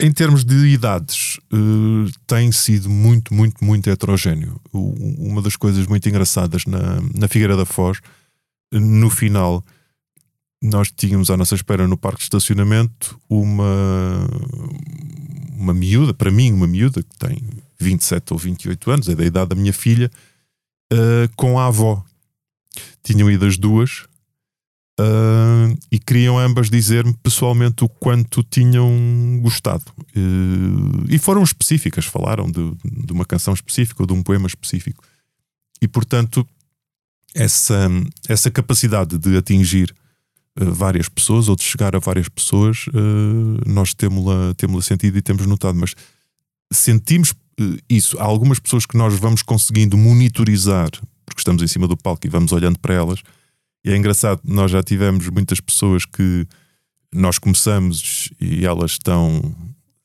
em termos de idades, uh, tem sido muito, muito, muito heterogéneo. uma das coisas muito engraçadas na, na Figueira da Foz, no final, nós tínhamos à nossa espera no parque de estacionamento uma, uma miúda, para mim, uma miúda que tem 27 ou 28 anos, é da idade da minha filha, uh, com a avó. Tinham ido as duas uh, e queriam ambas dizer-me pessoalmente o quanto tinham gostado. Uh, e foram específicas, falaram de, de, uma canção específica ou de um poema específico. E portanto, essa, essa capacidade de atingir várias pessoas ou de chegar a várias pessoas, nós temos-la temos sentido e temos notado, mas sentimos isso. Há algumas pessoas que nós vamos conseguindo monitorizar, porque estamos em cima do palco e vamos olhando para elas. E é engraçado, nós já tivemos muitas pessoas que nós começamos e elas estão,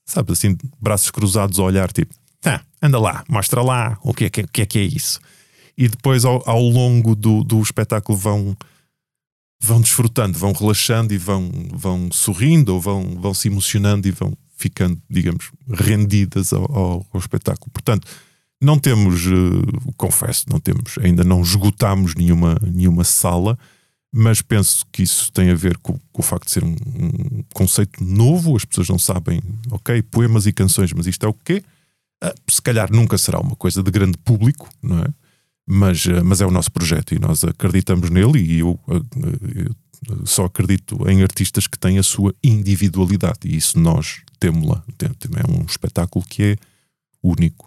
sabe, assim, braços cruzados a olhar, tipo, ah, anda lá, mostra lá o que é que, o que, é, que é isso. E depois, ao, ao longo do, do espetáculo, vão vão desfrutando, vão relaxando e vão, vão sorrindo ou vão, vão se emocionando e vão ficando, digamos, rendidas ao, ao, ao espetáculo. Portanto, não temos, uh, confesso, não temos, ainda não esgotámos nenhuma, nenhuma sala, mas penso que isso tem a ver com, com o facto de ser um, um, conceito novo, as pessoas não sabem, ok, poemas e canções, mas isto é o quê? Uh, se calhar nunca será uma coisa de grande público, não é? Mas, uh, mas é o nosso projeto e nós acreditamos nele e eu, eu só acredito em artistas que têm a sua individualidade e isso nós temos-la. É um espetáculo que é único.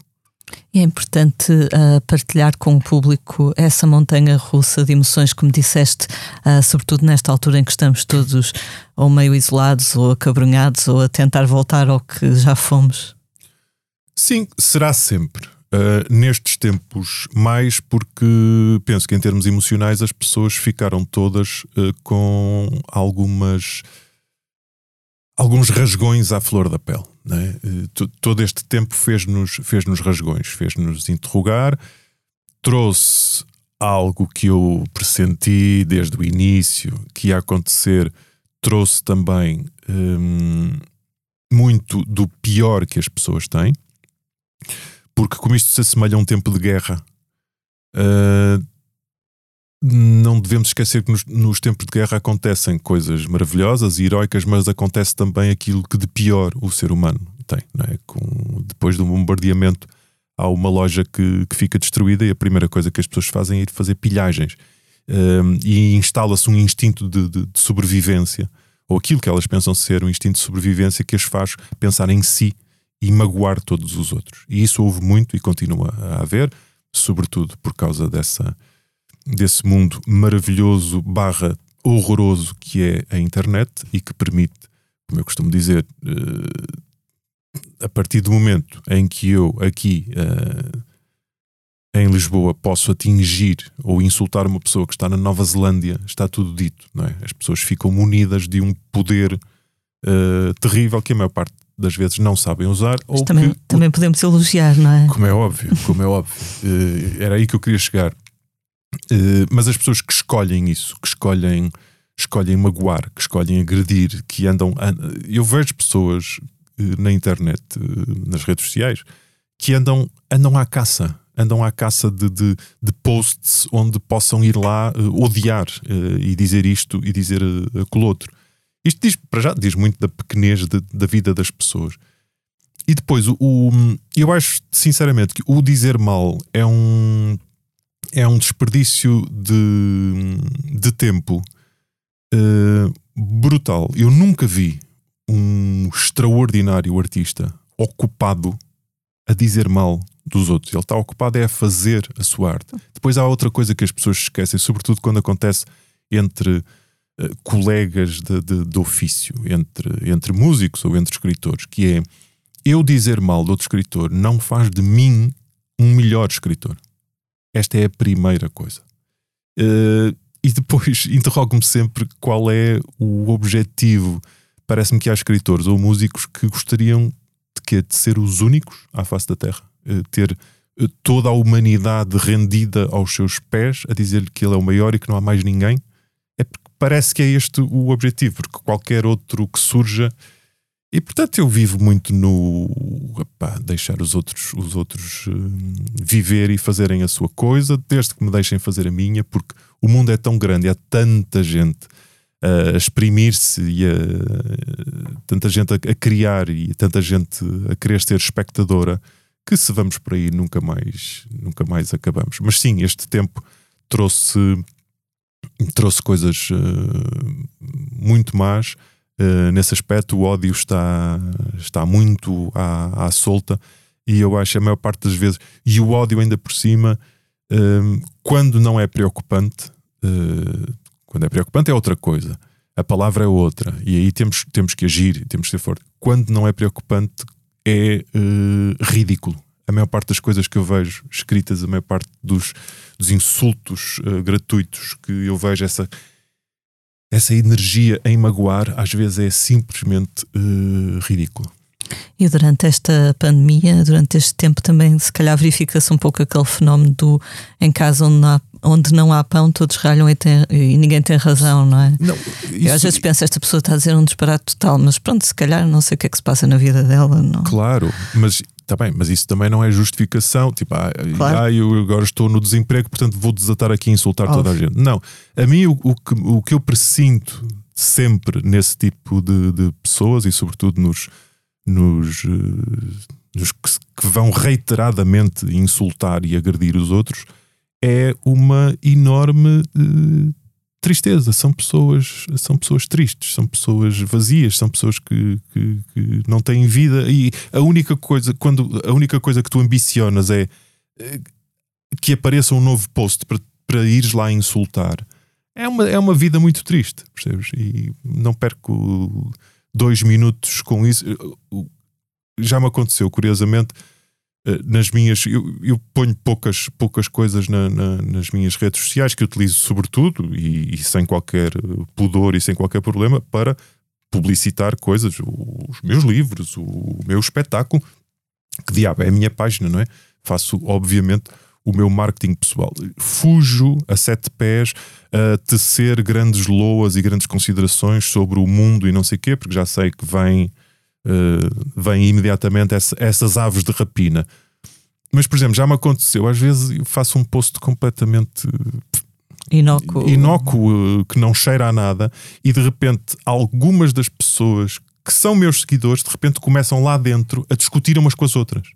E é importante uh, partilhar com o público essa montanha russa de emoções, como disseste, uh, sobretudo nesta altura em que estamos todos ou meio isolados, ou acabrunhados, ou a tentar voltar ao que já fomos.
Sim, será sempre. Uh, nestes tempos, mais porque penso que em termos emocionais as pessoas ficaram todas com algumas alguns rasgões à flor da pele. Né? Todo este tempo fez-nos fez -nos rasgões, fez-nos interrogar, trouxe algo que eu pressenti desde o início que ia acontecer, trouxe também hum, muito do pior que as pessoas têm, porque como isto se assemelha a um tempo de guerra, uh, não devemos esquecer que nos, nos, tempos de guerra acontecem coisas maravilhosas e heroicas, mas acontece também aquilo que de pior o ser humano tem. É? Com, depois do bombardeamento, há uma loja que, que, fica destruída e a primeira coisa que as pessoas fazem é ir fazer pilhagens. Um, e instala-se um instinto de, de, de, sobrevivência, ou aquilo que elas pensam ser um instinto de sobrevivência que as faz pensar em si e magoar todos os outros. E isso houve muito e continua a haver, sobretudo por causa dessa, desse mundo maravilhoso barra horroroso que é a internet e que permite, como eu costumo dizer, uh, a partir do momento em que eu aqui uh, em Lisboa posso atingir ou insultar uma pessoa que está na Nova Zelândia, está tudo dito, não é? As pessoas ficam munidas de um poder uh, terrível que a maior parte das vezes não sabem usar.
Mas ou também, que, também podemos elogiar, não é?
Como é óbvio, como é óbvio. Era aí que eu queria chegar. Uh, mas as pessoas que escolhem isso, que escolhem, escolhem magoar, que escolhem agredir, que andam. Eu vejo pessoas na internet, nas redes sociais, que andam, andam à caça andam à caça de, de, de posts onde possam ir lá uh, odiar uh, e dizer isto e dizer uh, aquilo outro. Isto diz, para já, diz muito da pequenez de, da vida das pessoas. E depois, o, o, eu acho sinceramente que o dizer mal é um, é um desperdício de, de tempo uh, brutal. Eu nunca vi um extraordinário artista ocupado a dizer mal dos outros. Ele está ocupado é a fazer a sua arte. Depois há outra coisa que as pessoas esquecem, sobretudo quando acontece entre uh, colegas de, de, de, ofício, entre, entre músicos ou entre escritores, que é eu dizer mal de outro escritor não faz de mim um melhor escritor. Esta é a primeira coisa. Uh, e depois interrogo-me sempre qual é o objetivo. Parece-me que há escritores ou músicos que gostariam de, de ser os únicos à face da Terra eh, ter eh, toda a humanidade rendida aos seus pés, a dizer-lhe que ele é o maior e que não há mais ninguém, é porque parece que é este o objetivo, porque qualquer outro que surja. E portanto eu vivo muito no deixar os outros, os outros uh, viver e fazerem a sua coisa, desde que me deixem fazer a minha, porque o mundo é tão grande, há tanta gente a exprimir-se e a, tanta gente a, a, criar e tanta gente a querer ser espectadora que se vamos por aí nunca mais, nunca mais acabamos. Mas sim, este tempo trouxe, trouxe coisas uh, muito más. Uh, nesse aspecto, o ódio está, está muito à, à solta e eu acho a maior parte das vezes, e o ódio ainda por cima, uh, quando não é preocupante, quando é preocupante é outra coisa, a palavra é outra, e aí temos, temos que agir, temos que ser forte. Quando não é preocupante, é uh, ridículo. A maior parte das coisas que eu vejo escritas, a maior parte dos, dos insultos uh, gratuitos que eu vejo, essa, essa energia em magoar, às vezes é simplesmente uh, ridículo.
E durante esta pandemia, durante este tempo também, se calhar verifica-se um pouco aquele fenómeno do em casa onde não há, onde não há pão, todos ralham e, tem, e ninguém tem razão, não é? Não, isso... Eu às vezes penso, esta pessoa está a dizer um disparate total, mas pronto, se calhar não sei o que é que se passa na vida dela, não
Claro, mas Está bem, mas isso também não é justificação. Tipo, ah, claro. ah, eu agora estou no desemprego, portanto vou desatar aqui e insultar Óbvio. toda a gente. Não. A mim, o, o, que, o que eu presinto sempre nesse tipo de, de pessoas e, sobretudo, nos, nos, eh, nos que, que, vão reiteradamente insultar e agredir os outros é uma enorme uh, tristeza. São pessoas, são pessoas tristes, são pessoas vazias, são pessoas que, que, que, não têm vida e a única coisa quando a única coisa que tu ambicionas é eh, que apareça um novo post para, para ires lá insultar. É uma, é uma vida muito triste, percebes? E não perco dois minutos com isso. Já me aconteceu, curiosamente, nas minhas. Eu, eu, ponho poucas, poucas coisas na, na, nas minhas redes sociais que utilizo, sobretudo, e, e, sem qualquer pudor e sem qualquer problema, para publicitar coisas, os meus livros, o meu espetáculo. Que diabo, é a minha página, não é? Faço, obviamente, o meu marketing pessoal. Fujo a sete pés a tecer grandes loas e grandes considerações sobre o mundo e não sei o quê, porque já sei que vem, uh, vem imediatamente essa, essas aves de rapina. Mas, por exemplo, já me aconteceu, às vezes eu faço um post completamente
inócuo.
inócuo, que não cheira a nada, e de repente algumas das pessoas que são meus seguidores, de repente começam lá dentro a discutir umas com as outras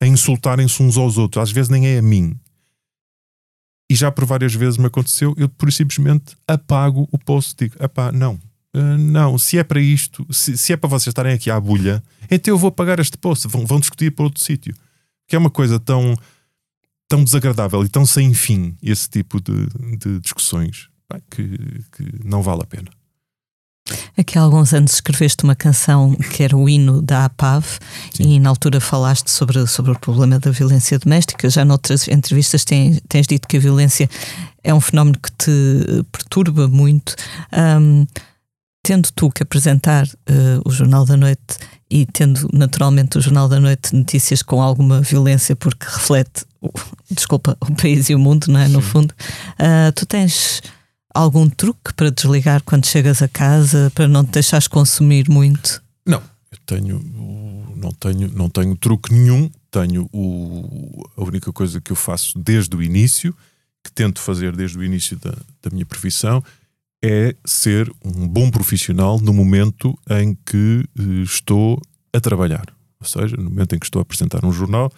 a insultarem-se uns aos outros, às vezes nem é a mim. E já por várias vezes me aconteceu, eu por simplesmente apago o post e digo: apá, não, Uh, não, se é para isto, se, se, é para vocês estarem aqui à bulha, então eu vou pagar este post, vão, vão discutir para outro sítio. Que é uma coisa tão, tão desagradável e tão sem fim esse tipo de, de discussões que, que não vale a pena.
Aqui há alguns anos escreveste uma canção que era o hino da APAV Sim. e na altura falaste sobre, sobre o problema da violência doméstica. Já noutras entrevistas tens, tens dito que a violência é um fenómeno que te perturba muito. Um, tendo tu que apresentar uh, o Jornal da Noite e tendo naturalmente o Jornal da Noite notícias com alguma violência porque reflete, o, desculpa, o país e o mundo, não é? No Sim. fundo, uh, tu tens algum truque para desligar quando chegas a casa, para não te deixares consumir muito?
Não, eu tenho, não tenho, não tenho truque nenhum. Tenho o, a única coisa que eu faço desde o início, que tento fazer desde o início da, da minha profissão, é ser um bom profissional no momento em que eh, estou a trabalhar. Ou seja, no momento em que estou a apresentar um jornal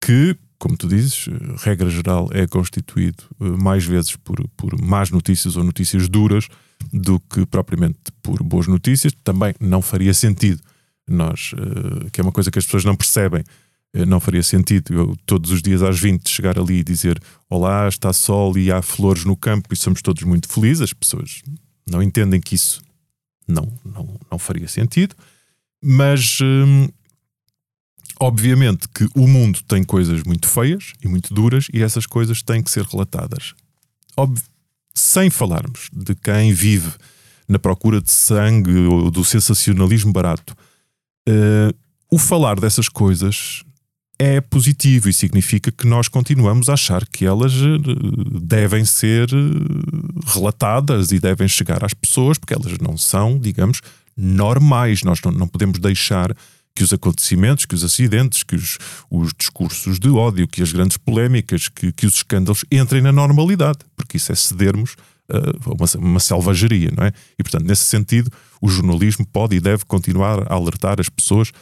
que como tu dizes, regra geral é constituído eh, mais vezes por, por más notícias ou notícias duras do que propriamente por boas notícias. Também não faria sentido nós, eh, que é uma coisa que as pessoas não percebem, eh, não faria sentido eu todos os dias às 20 chegar ali e dizer olá, está sol e há flores no campo e somos todos muito felizes. As pessoas não entendem que isso não, não, não faria sentido, mas hum, Obviamente que o mundo tem coisas muito feias e muito duras e essas coisas têm que ser relatadas. Ob sem falarmos de quem vive na procura de sangue ou do sensacionalismo barato, uh, o falar dessas coisas é positivo e significa que nós continuamos a achar que elas eh, devem ser eh, relatadas e devem chegar às pessoas, porque elas não são, digamos, normais. Nós não, não podemos deixar que os acontecimentos, que os acidentes, que os, os discursos de ódio, que as grandes polémicas, que, que os escândalos entrem na normalidade, porque isso é cedermos uh, uma, uma selvageria, não é? E portanto, nesse sentido, o jornalismo pode e deve continuar a alertar as pessoas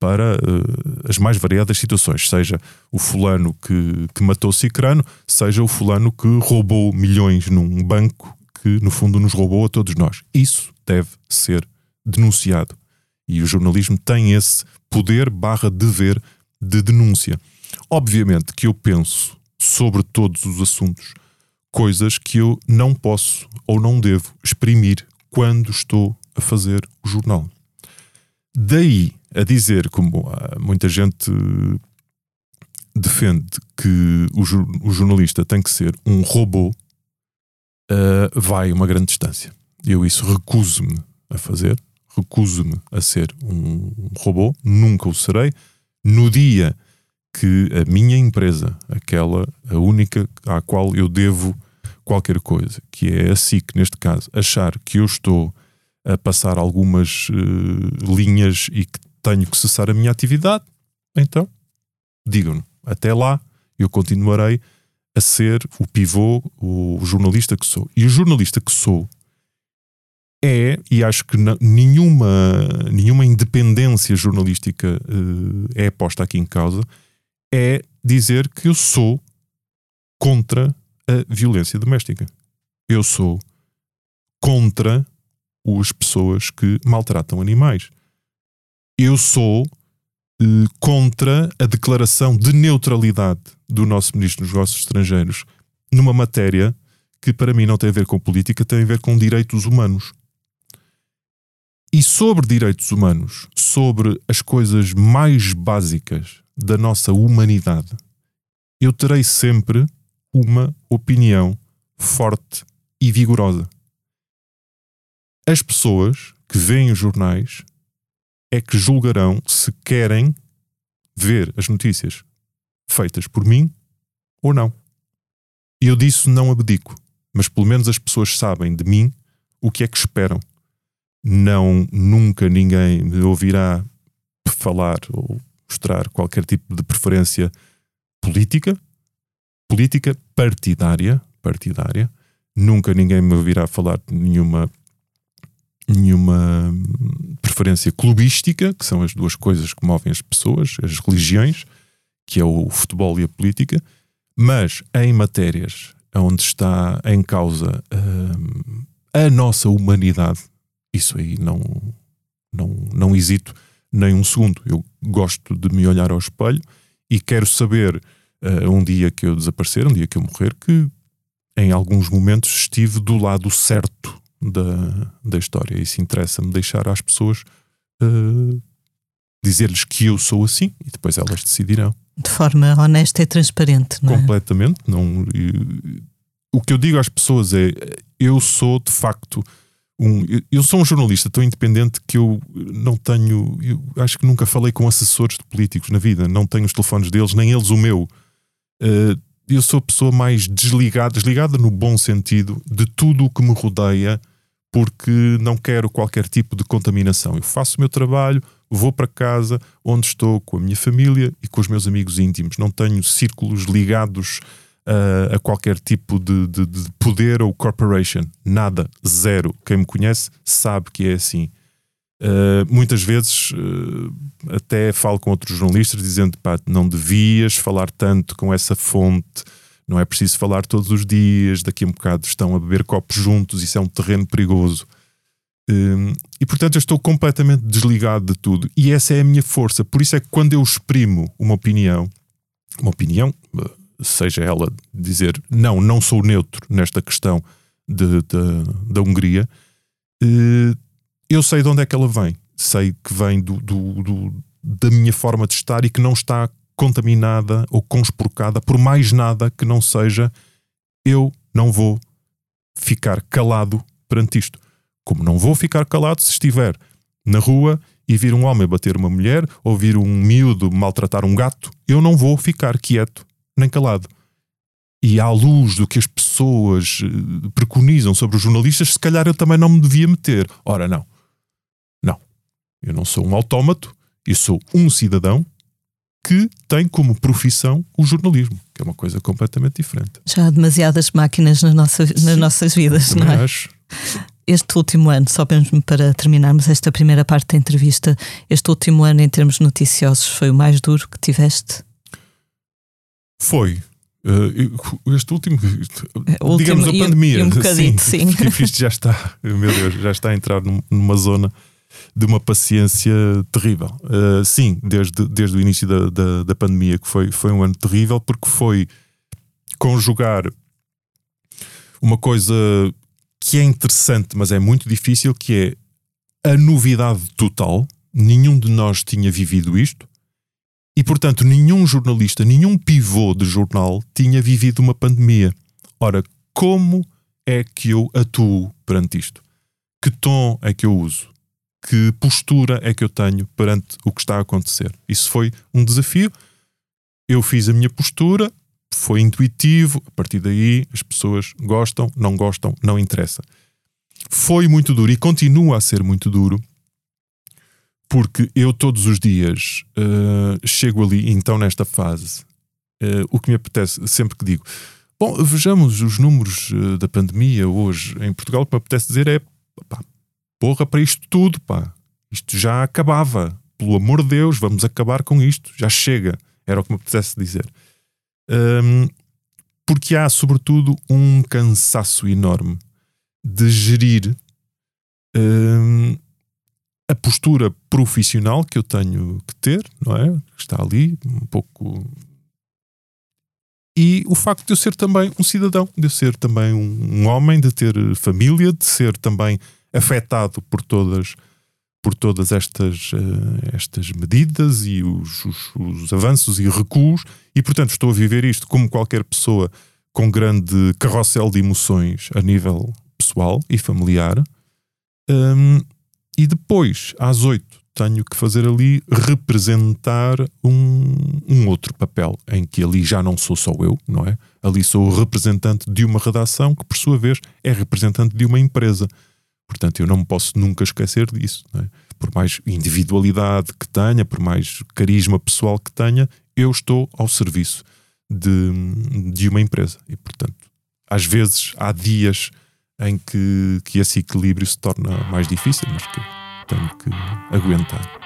para uh, as mais variadas situações, seja o fulano que, que matou Cicrano, seja o fulano que roubou milhões num banco que no fundo nos roubou a todos nós. Isso deve ser denunciado. E o jornalismo tem esse poder barra dever de denúncia. Obviamente que eu penso sobre todos os assuntos coisas que eu não posso ou não devo exprimir quando estou a fazer o jornal. Daí a dizer, como muita gente defende que o, o jornalista tem que ser um robô, uh, vai uma grande distância. Eu isso recuso-me a fazer recuso-me a ser um robô, nunca o serei. No dia que a minha empresa, aquela, a única à qual eu devo qualquer coisa, que é a SIC neste caso, achar que eu estou a passar algumas uh, linhas e que tenho que cessar a minha atividade, então digam-no. Até lá eu continuarei a ser o pivô, o jornalista que sou. E o jornalista que sou é, e acho que nenhuma, nenhuma independência jornalística uh, é posta aqui em causa, é dizer que eu sou contra a violência doméstica. Eu sou contra as pessoas que maltratam animais. Eu sou uh, contra a declaração de neutralidade do nosso Ministro dos Negócios Estrangeiros numa matéria que para mim não tem a ver com política, tem a ver com direitos humanos. E sobre direitos humanos, sobre as coisas mais básicas da nossa humanidade, eu terei sempre uma opinião forte e vigorosa. As pessoas que veem os jornais é que julgarão se querem ver as notícias feitas por mim ou não. E eu disso não abdico, mas pelo menos as pessoas sabem de mim o que é que esperam não nunca ninguém me ouvirá falar ou mostrar qualquer tipo de preferência política, política partidária, partidária. Nunca ninguém me ouvirá falar de nenhuma nenhuma preferência clubística, que são as duas coisas que movem as pessoas, as religiões, que é o futebol e a política, mas em matérias onde está em causa hum, a nossa humanidade, isso aí não, não, não hesito nem um segundo. Eu gosto de me olhar ao espelho e quero saber, uh, um dia que eu desaparecer, um dia que eu morrer, que em alguns momentos estive do lado certo da, da história. Isso interessa-me deixar às pessoas uh, dizer-lhes que eu sou assim e depois elas decidirão.
De forma honesta e transparente, não
é? Completamente. Não, o que eu digo às pessoas é: eu sou de facto um. Eu sou um jornalista tão independente que eu não tenho. Eu acho que nunca falei com assessores de políticos na vida, não tenho os telefones deles, nem eles o meu. Uh, eu sou a pessoa mais desligada, desligada no bom sentido, de tudo o que me rodeia, porque não quero qualquer tipo de contaminação. Eu faço o meu trabalho, vou para casa, onde estou com a minha família e com os meus amigos íntimos. Não tenho círculos ligados uh, a qualquer tipo de, de, de, poder ou corporation. Nada, zero. Quem me conhece sabe que é assim. Uh, muitas vezes uh, até falo com outros jornalistas dizendo pá, não devias falar tanto com essa fonte, não é preciso falar todos os dias, daqui a um bocado estão a beber copos juntos, isso é um terreno perigoso. Uh, e portanto eu estou completamente desligado de tudo, e essa é a minha força. Por isso é que quando eu exprimo uma opinião, uma opinião, seja ela dizer não, não sou neutro nesta questão de, de da Hungria eu sei de onde é que ela vem. Sei que vem do, do, do, da minha forma de estar e que não está contaminada ou conspurcada por mais nada que não seja eu não vou ficar calado perante isto. Como não vou ficar calado se estiver na rua e vir um homem bater uma mulher ou vir um miúdo maltratar um gato, eu não vou ficar quieto nem calado. E à luz do que as pessoas eh, preconizam sobre os jornalistas, se calhar eu também não me devia meter. Ora, não. Eu não sou um autómato, eu sou um cidadão que tem como profissão o jornalismo, que é uma coisa completamente diferente.
Já há demasiadas máquinas nas nossas, nas nossas vidas, não é?
Acho.
Este último ano, só mesmo para terminarmos esta primeira parte da entrevista, este último ano em termos noticiosos foi o mais duro que tiveste?
Foi. Uh, este último,
o
digamos
último,
a pandemia,
e um, sim, sim.
isto já está, meu Deus, já está a entrar numa zona de uma paciência terrível. Uh, sim, desde, desde o início da, da, da, pandemia, que foi, foi um ano terrível, porque foi conjugar uma coisa que é interessante, mas é muito difícil, que é a novidade total. Nenhum de nós tinha vivido isto. E, portanto, nenhum jornalista, nenhum pivô de jornal tinha vivido uma pandemia. Ora, como é que eu atuo perante isto? Que tom é que eu uso? Que postura é que eu tenho perante o que está a acontecer. Isso foi um desafio. Eu fiz a minha postura, foi intuitivo. A partir daí, as pessoas gostam, não gostam, não interessa. Foi muito duro e continua a ser muito duro, porque eu todos os dias uh, chego ali, então nesta fase, uh, o que me apetece, sempre que digo, bom, vejamos os números uh, da pandemia hoje em Portugal, o que me apetece dizer é, pá, porra para isto tudo, pá. Isto já acabava. Pelo amor de Deus, vamos acabar com isto. Já chega. Era o que me apetece dizer. Um, porque há, sobretudo, um cansaço enorme de gerir um, a postura profissional que eu tenho que ter, não é? Está ali, um pouco. E o facto de eu ser também um cidadão, de eu ser também um, um homem, de ter família, de ser também afetado por todas por todas estas, uh, estas medidas e os, os, os, avanços e recuos, e portanto estou a viver isto como qualquer pessoa com grande carrossel de emoções a nível pessoal e familiar. Um, e depois, às oito, tenho que fazer ali representar um, um outro papel, em que ali já não sou só eu, não é? Ali sou o representante de uma redação que, por sua vez, é representante de uma empresa. Portanto, eu não me posso nunca esquecer disso. É? Por mais individualidade que tenha, por mais carisma pessoal que tenha, eu estou ao serviço de, de uma empresa. E, portanto, às vezes há dias em que, que esse equilíbrio se torna mais difícil, mas que tenho que aguentar.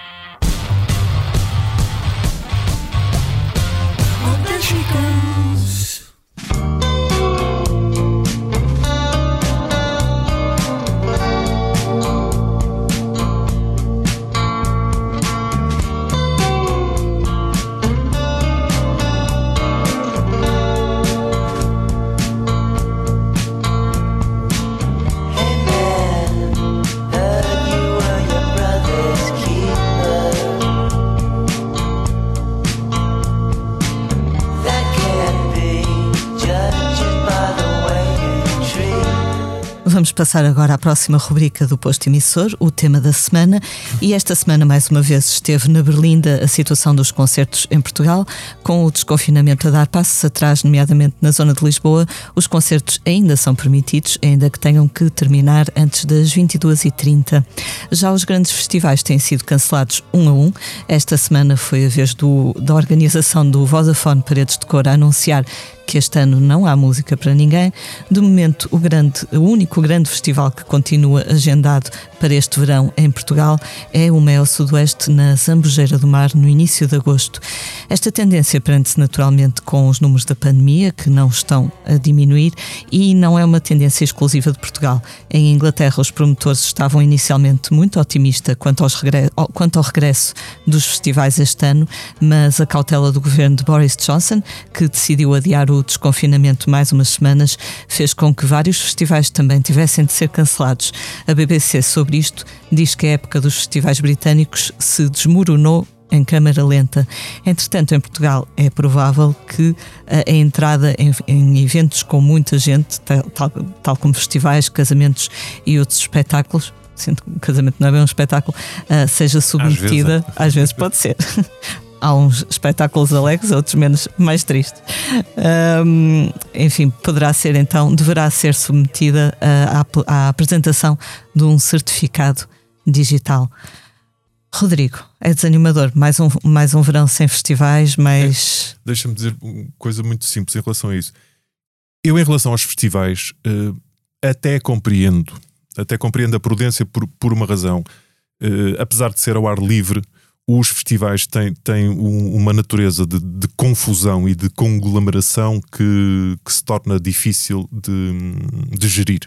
Vamos passar agora à próxima rubrica do posto emissor, o tema da semana. E esta semana, mais uma vez, esteve na Berlinda a situação dos concertos em Portugal, com o desconfinamento a dar passos atrás, nomeadamente na zona de Lisboa. Os concertos ainda são permitidos, ainda que tenham que terminar antes das 22h30. Já os grandes festivais têm sido cancelados um a um. Esta semana foi a vez do, da organização do Vodafone Paredes de Cor a anunciar que este ano não há música para ninguém. De momento, o, grande, o único grande festival que continua agendado para este verão em Portugal é o Mel Sudoeste na Zambujeira do Mar, no início de agosto. Esta tendência prende-se naturalmente com os números da pandemia, que não estão a diminuir, e não é uma tendência exclusiva de Portugal. Em Inglaterra, os promotores estavam inicialmente muito otimistas quanto, quanto ao regresso dos festivais este ano, mas a cautela do governo de Boris Johnson, que decidiu adiar o desconfinamento mais umas semanas, fez com que vários festivais também tivessem de ser cancelados. A BBC sobre isto, diz que a época dos festivais britânicos se desmoronou em câmara lenta. Entretanto, em Portugal é provável que a, a entrada em, em, eventos com muita gente, tal, tal, tal, como festivais, casamentos e outros espetáculos, sendo que o casamento não é bem um espetáculo, uh, seja submetida, às vezes, às vezes pode ser, há uns espetáculos alegres, outros menos mais tristes. Um, enfim, poderá ser então, deverá ser submetida à, à apresentação de um certificado digital. Rodrigo, é desanimador. Mais um, mais um verão sem festivais, mais.
É, Deixa-me dizer uma coisa muito simples em relação a isso. Eu, em relação aos festivais, uh, até compreendo, até compreendo a prudência por, por uma razão. Uh, apesar de ser ao ar livre, os festivais têm, têm uma natureza de, de, confusão e de conglomeração que, que se torna difícil de, de, gerir.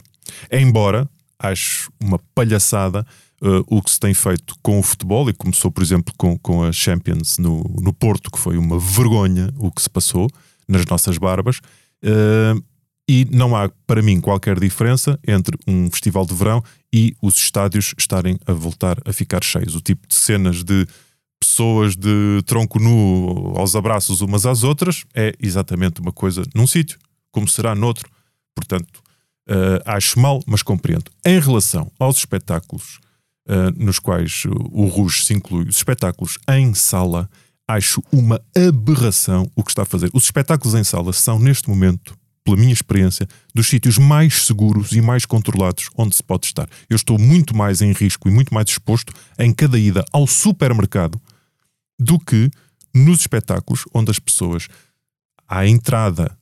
Embora acho uma palhaçada uh, o que se tem feito com o futebol, e começou, por exemplo, com, com a Champions no, no Porto, que foi uma vergonha o que se passou nas nossas barbas. Uh, e não há, para mim, qualquer diferença entre um festival de verão e os estádios estarem a voltar a ficar cheios. O tipo de cenas de pessoas de tronco nu aos abraços umas às outras é exatamente uma coisa num sítio, como será noutro. Portanto, uh, acho mal, mas compreendo. Em relação aos espetáculos uh, nos quais o Rouge se inclui, os espetáculos em sala, acho uma aberração o que está a fazer. Os espetáculos em sala são, neste momento, pela minha experiência, dos sítios mais seguros e mais controlados onde se pode estar. Eu estou muito mais em risco e muito mais exposto em cada ida ao supermercado do que nos espetáculos onde as pessoas à entrada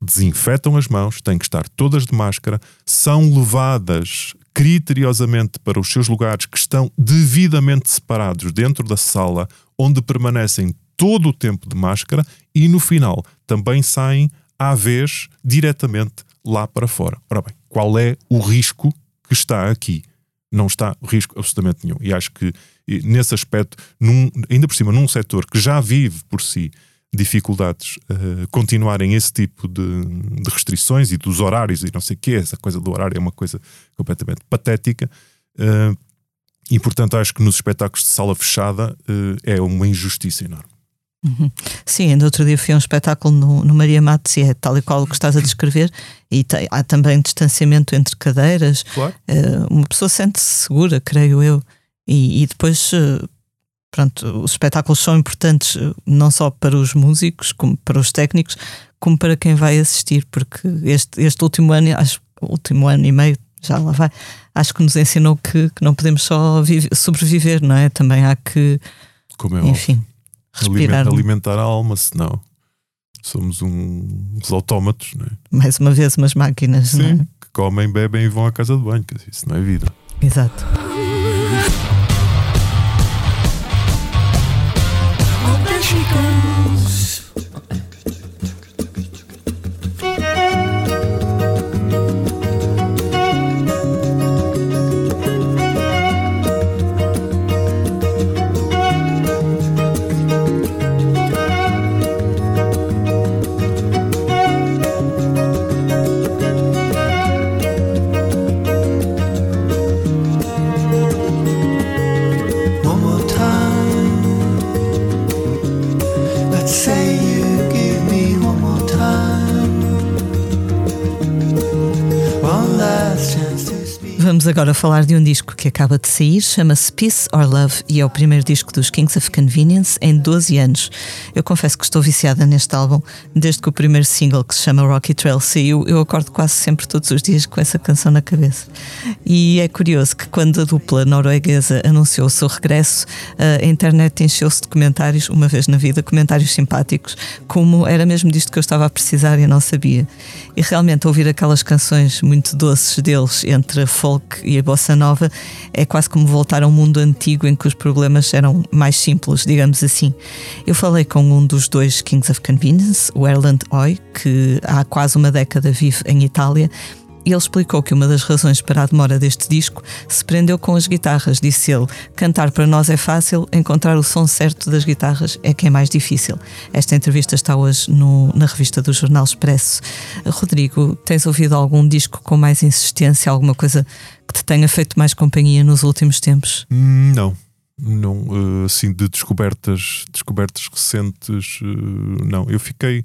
desinfetam as mãos, têm que estar todas de máscara, são levadas criteriosamente para os seus lugares que estão devidamente separados dentro da sala, onde permanecem todo o tempo de máscara e no final também saem à vez diretamente lá para fora. Ora bem, qual é o risco que está aqui? Não está risco absolutamente nenhum. E acho que nesse aspecto, num, ainda por cima, num setor que já vive por si dificuldades uh, continuarem esse tipo de, de, restrições e dos horários e não sei o que, essa coisa do horário é uma coisa completamente patética. Uh, e portanto acho que nos espetáculos de sala fechada uh, é uma injustiça enorme.
Uhum. Sim, ainda outro dia fui a um espetáculo no, no Maria Matos e é tal e qual o que estás a descrever, e tem, há também distanciamento entre cadeiras.
Claro.
Uh, uma pessoa sente-se segura, creio eu. E, e depois, uh, pronto, os espetáculos são importantes uh, não só para os músicos, como para os técnicos, como para quem vai assistir, porque este, este último ano, acho último ano e meio, já lá vai, acho que nos ensinou que, que não podemos só vive, sobreviver, não é? Também há que,
Como é
enfim.
Óbvio Respirar. alimentar a alma, senão somos uns autómatos, não é?
Mais uma vez, umas máquinas,
Sim,
não é?
que comem, bebem e vão à casa de banho, isso não é vida.
Exato.
she goes.
Agora falar de um disco que acaba de sair, chama-se Peace or Love e é o primeiro disco dos Kings of Convenience em 12 anos. Eu confesso que estou viciada neste álbum desde que o primeiro single, que se chama Rocky Trail, saiu. Eu acordo quase sempre todos os dias com essa canção na cabeça. E é curioso que quando a dupla norueguesa anunciou o seu regresso, a internet encheu-se de comentários, uma vez na vida, comentários simpáticos, como era mesmo disto que eu estava a precisar e não sabia. E realmente ouvir aquelas canções muito doces deles entre a e a bossa nova é quase como voltar a um mundo antigo em que os problemas eram mais simples, digamos assim. Eu falei com um dos dois Kings of Convenience, o Erland Oy, que há quase uma década vive em Itália, ele explicou que uma das razões para a demora deste disco se prendeu com as guitarras. Disse ele: cantar para nós é fácil, encontrar o som certo das guitarras é que é mais difícil. Esta entrevista está hoje no, na revista do Jornal Expresso. Rodrigo, tens ouvido algum disco com mais insistência, alguma coisa que te tenha feito mais companhia nos últimos tempos?
Hum, não. Não, eh, assim, de descobertas, descobertas recentes, eh, não. Eu fiquei.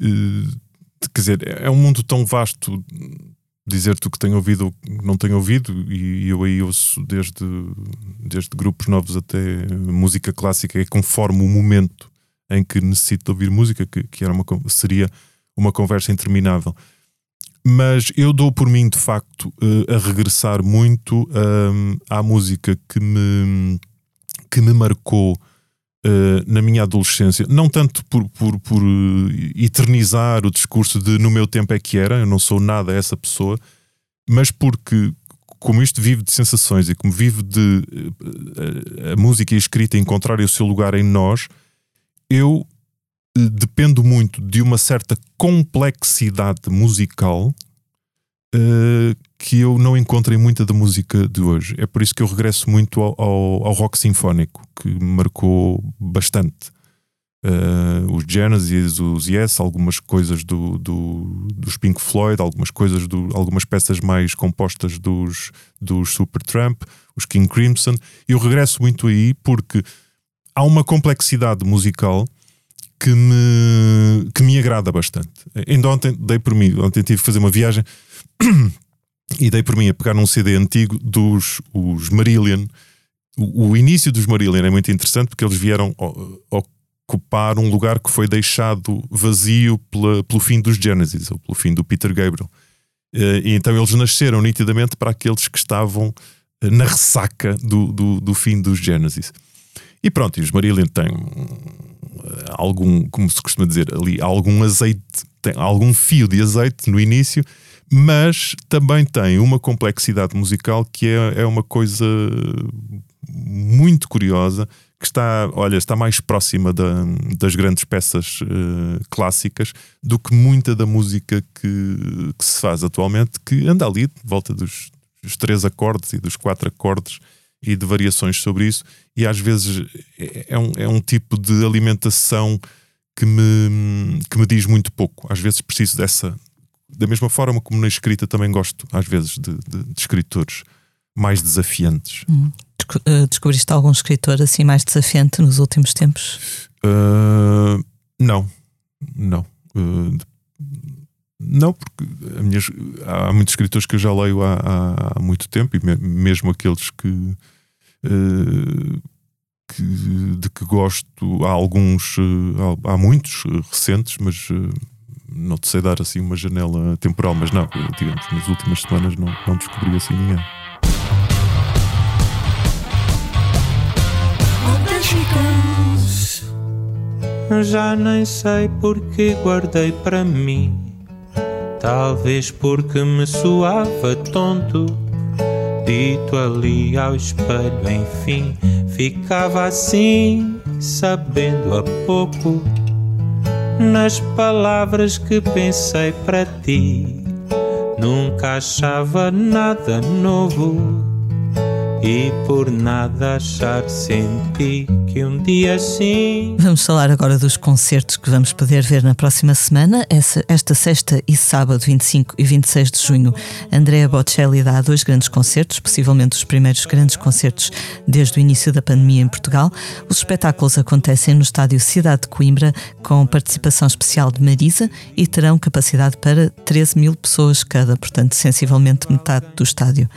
Eh, quer dizer, é um mundo tão vasto dizer-te o que tenho ouvido ou não tenho ouvido, e eu aí ouço desde, desde grupos novos até música clássica, é conforme o momento em que necessito ouvir música, que, que era uma, seria uma conversa interminável. Mas eu dou por mim, de facto, uh, a regressar muito um, à música que me, que me marcou Uh, na minha adolescência, não tanto por, por, por eternizar o discurso de no meu tempo é que era, eu não sou nada essa pessoa, mas porque, como isto vive de sensações e como vive de uh, a música e a escrita encontrarem o seu lugar em nós, eu dependo muito de uma certa complexidade musical que eu não encontro em muita da música de hoje. É por isso que eu regresso muito ao, ao, ao rock sinfónico, que me marcou bastante. Uh, os Genesis, os Yes, algumas coisas do, do, dos Pink Floyd, algumas coisas do, algumas peças mais compostas dos, dos Supertramp, os King Crimson. Eu regresso muito aí porque há uma complexidade musical que me, que me agrada bastante. Ainda ontem dei por mim, ontem tive que fazer uma viagem e dei por mim a pegar num CD antigo dos os Marillion. O, o início dos Marillion é muito interessante porque eles vieram ocupar um lugar que foi deixado vazio pela, pelo fim dos Genesis, ou pelo fim do Peter Gabriel. Eh, e então eles nasceram nitidamente para aqueles que estavam eh, na ressaca do, do, do fim dos Genesis. E pronto, e os Marillion têm eh, algum, como se costuma dizer ali, algum azeite, tem algum fio de azeite no início mas também tem uma complexidade musical que é, é uma coisa muito curiosa que está, olha, está mais próxima da, das grandes peças uh, clássicas do que muita da música que, que, se faz atualmente, que anda ali, volta dos, dos, três acordes e dos quatro acordes e de variações sobre isso, e às vezes é, é um, é um tipo de alimentação que me, que me diz muito pouco. Às vezes preciso dessa, da mesma forma como na escrita também gosto, às vezes, de, de, de escritores mais desafiantes. Hum.
Eh, descobriste algum escritor assim mais desafiante nos últimos tempos?
Uh, não, não. Uh, não, porque minha, há muitos escritores que eu já leio há, há, há muito tempo, e me, mesmo aqueles que, uh, que, de que gosto, há alguns, há, há muitos recentes, mas não te sei dar assim uma janela temporal, mas não, digamos, nas últimas semanas não, não descobri assim ninguém.
Já nem sei porque guardei para mim. Talvez porque me soava tonto. Dito ali ao espelho, enfim, ficava assim, sabendo a pouco nas palavras que pensei para ti. Nunca achava nada novo e por nada achar senti que um dia sim.
Vamos falar agora dos concertos que vamos poder ver na próxima semana. Essa, esta sexta e sábado, 25 e 26 de junho, Andrea Bocelli dá dois grandes concertos, possivelmente os primeiros grandes concertos desde o início da pandemia em Portugal. Os espetáculos acontecem no estádio Cidade de Coimbra, com participação especial de Marisa e terão capacidade para 13 mil pessoas cada, portanto, sensivelmente metade do estádio.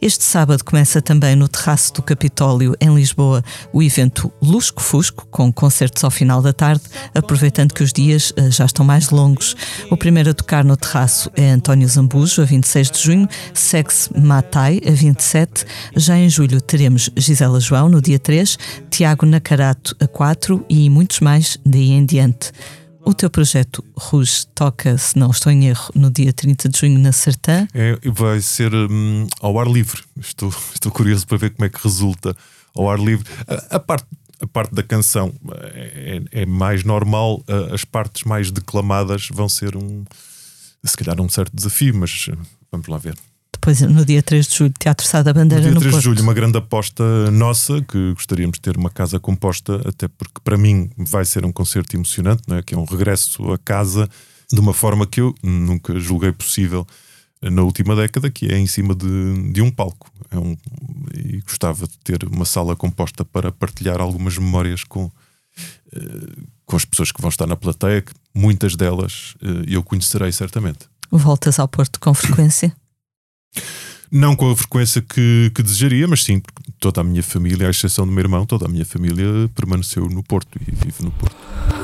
Este sábado começa também no terraço do Capitólio, em Lisboa, o evento Lusco Fusco, com concertos ao final da tarde, aproveitando que os dias uh, já estão mais longos. O primeiro a tocar no terraço é António Zambujo, a 26 de junho, segue-se Matai, a 27. Já em julho teremos Gisela João, no dia 3, Tiago Nacarato, a 4 e muitos mais daí em diante. O teu projeto Rouge toca, se não estou em erro, no dia 30 de junho na Sertã.
É, vai ser hum, ao ar livre. Estou, estou curioso para ver como é que resulta ao ar livre. A, a parte, a parte da canção é, é, mais normal, as partes mais declamadas vão ser um, se calhar, um certo desafio, mas vamos lá ver.
Depois, no dia 3 de julho, Teatro Sá da Bandeira no,
dia 3
Porto.
de julho, uma grande aposta nossa, que gostaríamos de ter uma casa composta, até porque para mim vai ser um concerto emocionante, não é? que é um regresso a casa de uma forma que eu nunca julguei possível na última década, que é em cima de, de um palco. É um, e gostava de ter uma sala composta para partilhar algumas memórias com, uh, com as pessoas que vão estar na plateia, que muitas delas uh, eu conhecerei certamente.
Voltas ao Porto com frequência?
Não com a frequência que, que desejaria, mas sim, toda a minha família, à exceção do meu irmão, toda a minha família permaneceu no Porto e vive no Porto.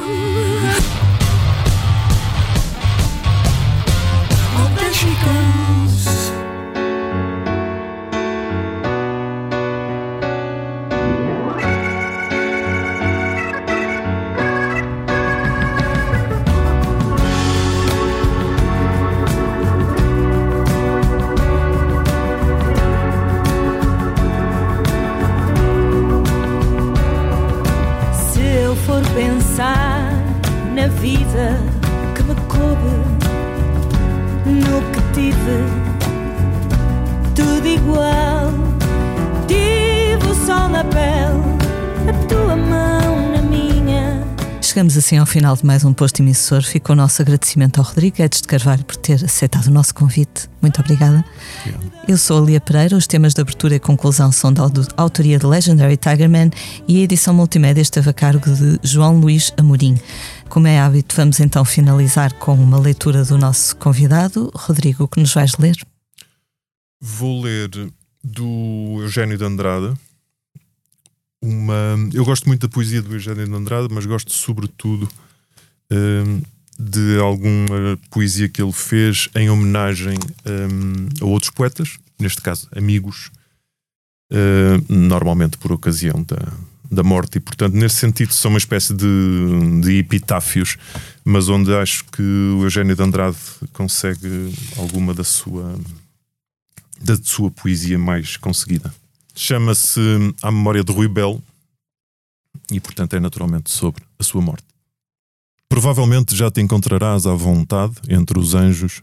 Assim ao final de mais um posto emissor. Fica o nosso agradecimento ao Rodrigo Edes de Carvalho por ter aceitado o nosso convite. Muito obrigada. Obrigado. Eu sou a Lia Pereira. Os temas de abertura e conclusão são da autoria de Legendary Tigerman e a edição multimédia esteve a cargo de João Luís Amorim. Como é hábito, vamos então finalizar com uma leitura do nosso convidado. Rodrigo, o que nos vais ler?
Vou ler do Eugênio de Andrade uma. Eu gosto muito da poesia do Eugênio de Andrade, mas gosto sobretudo um, de alguma poesia que ele fez em homenagem um, a outros poetas, neste caso amigos, uh, normalmente por ocasião da, da morte, e portanto, nesse sentido, são uma espécie de, de epitáfios, mas onde acho que o Eugênio de Andrade consegue alguma da sua, da sua poesia mais conseguida. Chama-se A Memória de Rui Belo e, portanto, é naturalmente sobre a sua morte. Provavelmente já te encontrarás à vontade entre os anjos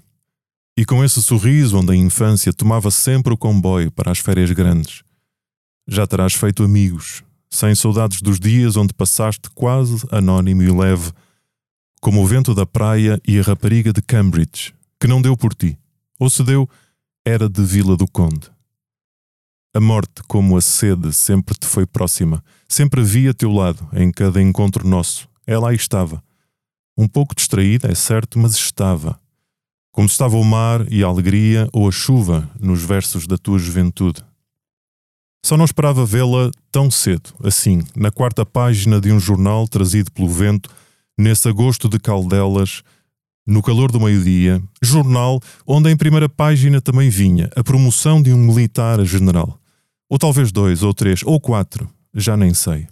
e com esse sorriso onde a infância tomava sempre o comboio para as férias grandes. Já terás feito amigos, sem saudades dos dias onde passaste quase anónimo e leve, como o vento da praia e a rapariga de Cambridge, que não deu por ti, ou se deu, era de Vila do Conde. A morte, como a sede, sempre te foi próxima. Sempre vi a teu lado, em cada encontro nosso. Ela aí estava. Um pouco distraída, é certo, mas estava. Como estava o mar e a alegria ou a chuva nos versos da tua juventude. Só não esperava vê-la tão cedo, assim, na quarta página de um jornal trazido pelo vento, nesse agosto de Caldelas, no calor do meio-dia, jornal onde em primeira página também vinha a promoção de um militar a general. Ou talvez dois, ou três, ou quatro, já nem sei.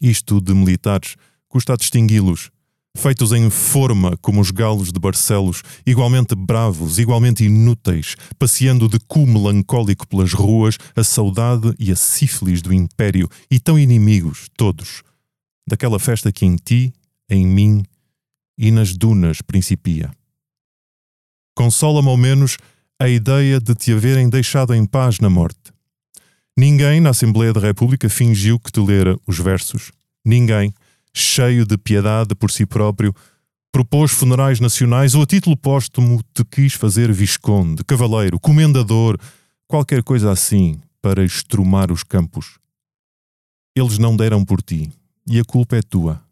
Isto de militares custa a distingui-los, feitos em forma como os galos de Barcelos, igualmente bravos, igualmente inúteis, passeando de cu melancólico pelas ruas a saudade e a sífilis do império, e tão inimigos, todos, daquela festa que em ti, em mim e nas dunas principia. Consola-me ao menos a ideia de te haverem deixado em paz na morte Ninguém na Assembleia da República fingiu que te lera os versos. Ninguém, cheio de piedade por si próprio, propôs funerais nacionais ou a título póstumo te quis fazer visconde, cavaleiro, comendador, qualquer coisa assim, para estrumar os campos. Eles não deram por ti, e a culpa é tua.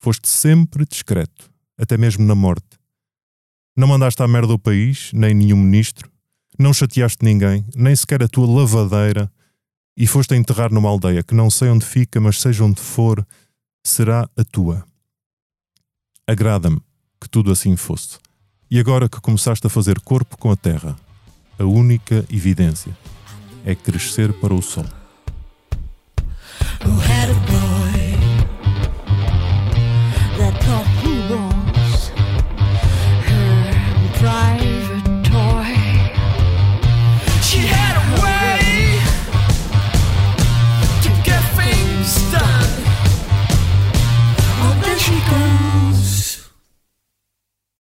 Foste sempre discreto, até mesmo na morte. Não mandaste à merda o país, nem nenhum ministro, não chateaste ninguém, nem sequer a tua lavadeira, e foste a enterrar numa aldeia que não sei onde fica, mas seja onde for, será a tua. Agrada-me que tudo assim fosse. E agora que começaste a fazer corpo com a terra, a única evidência é crescer para o sol.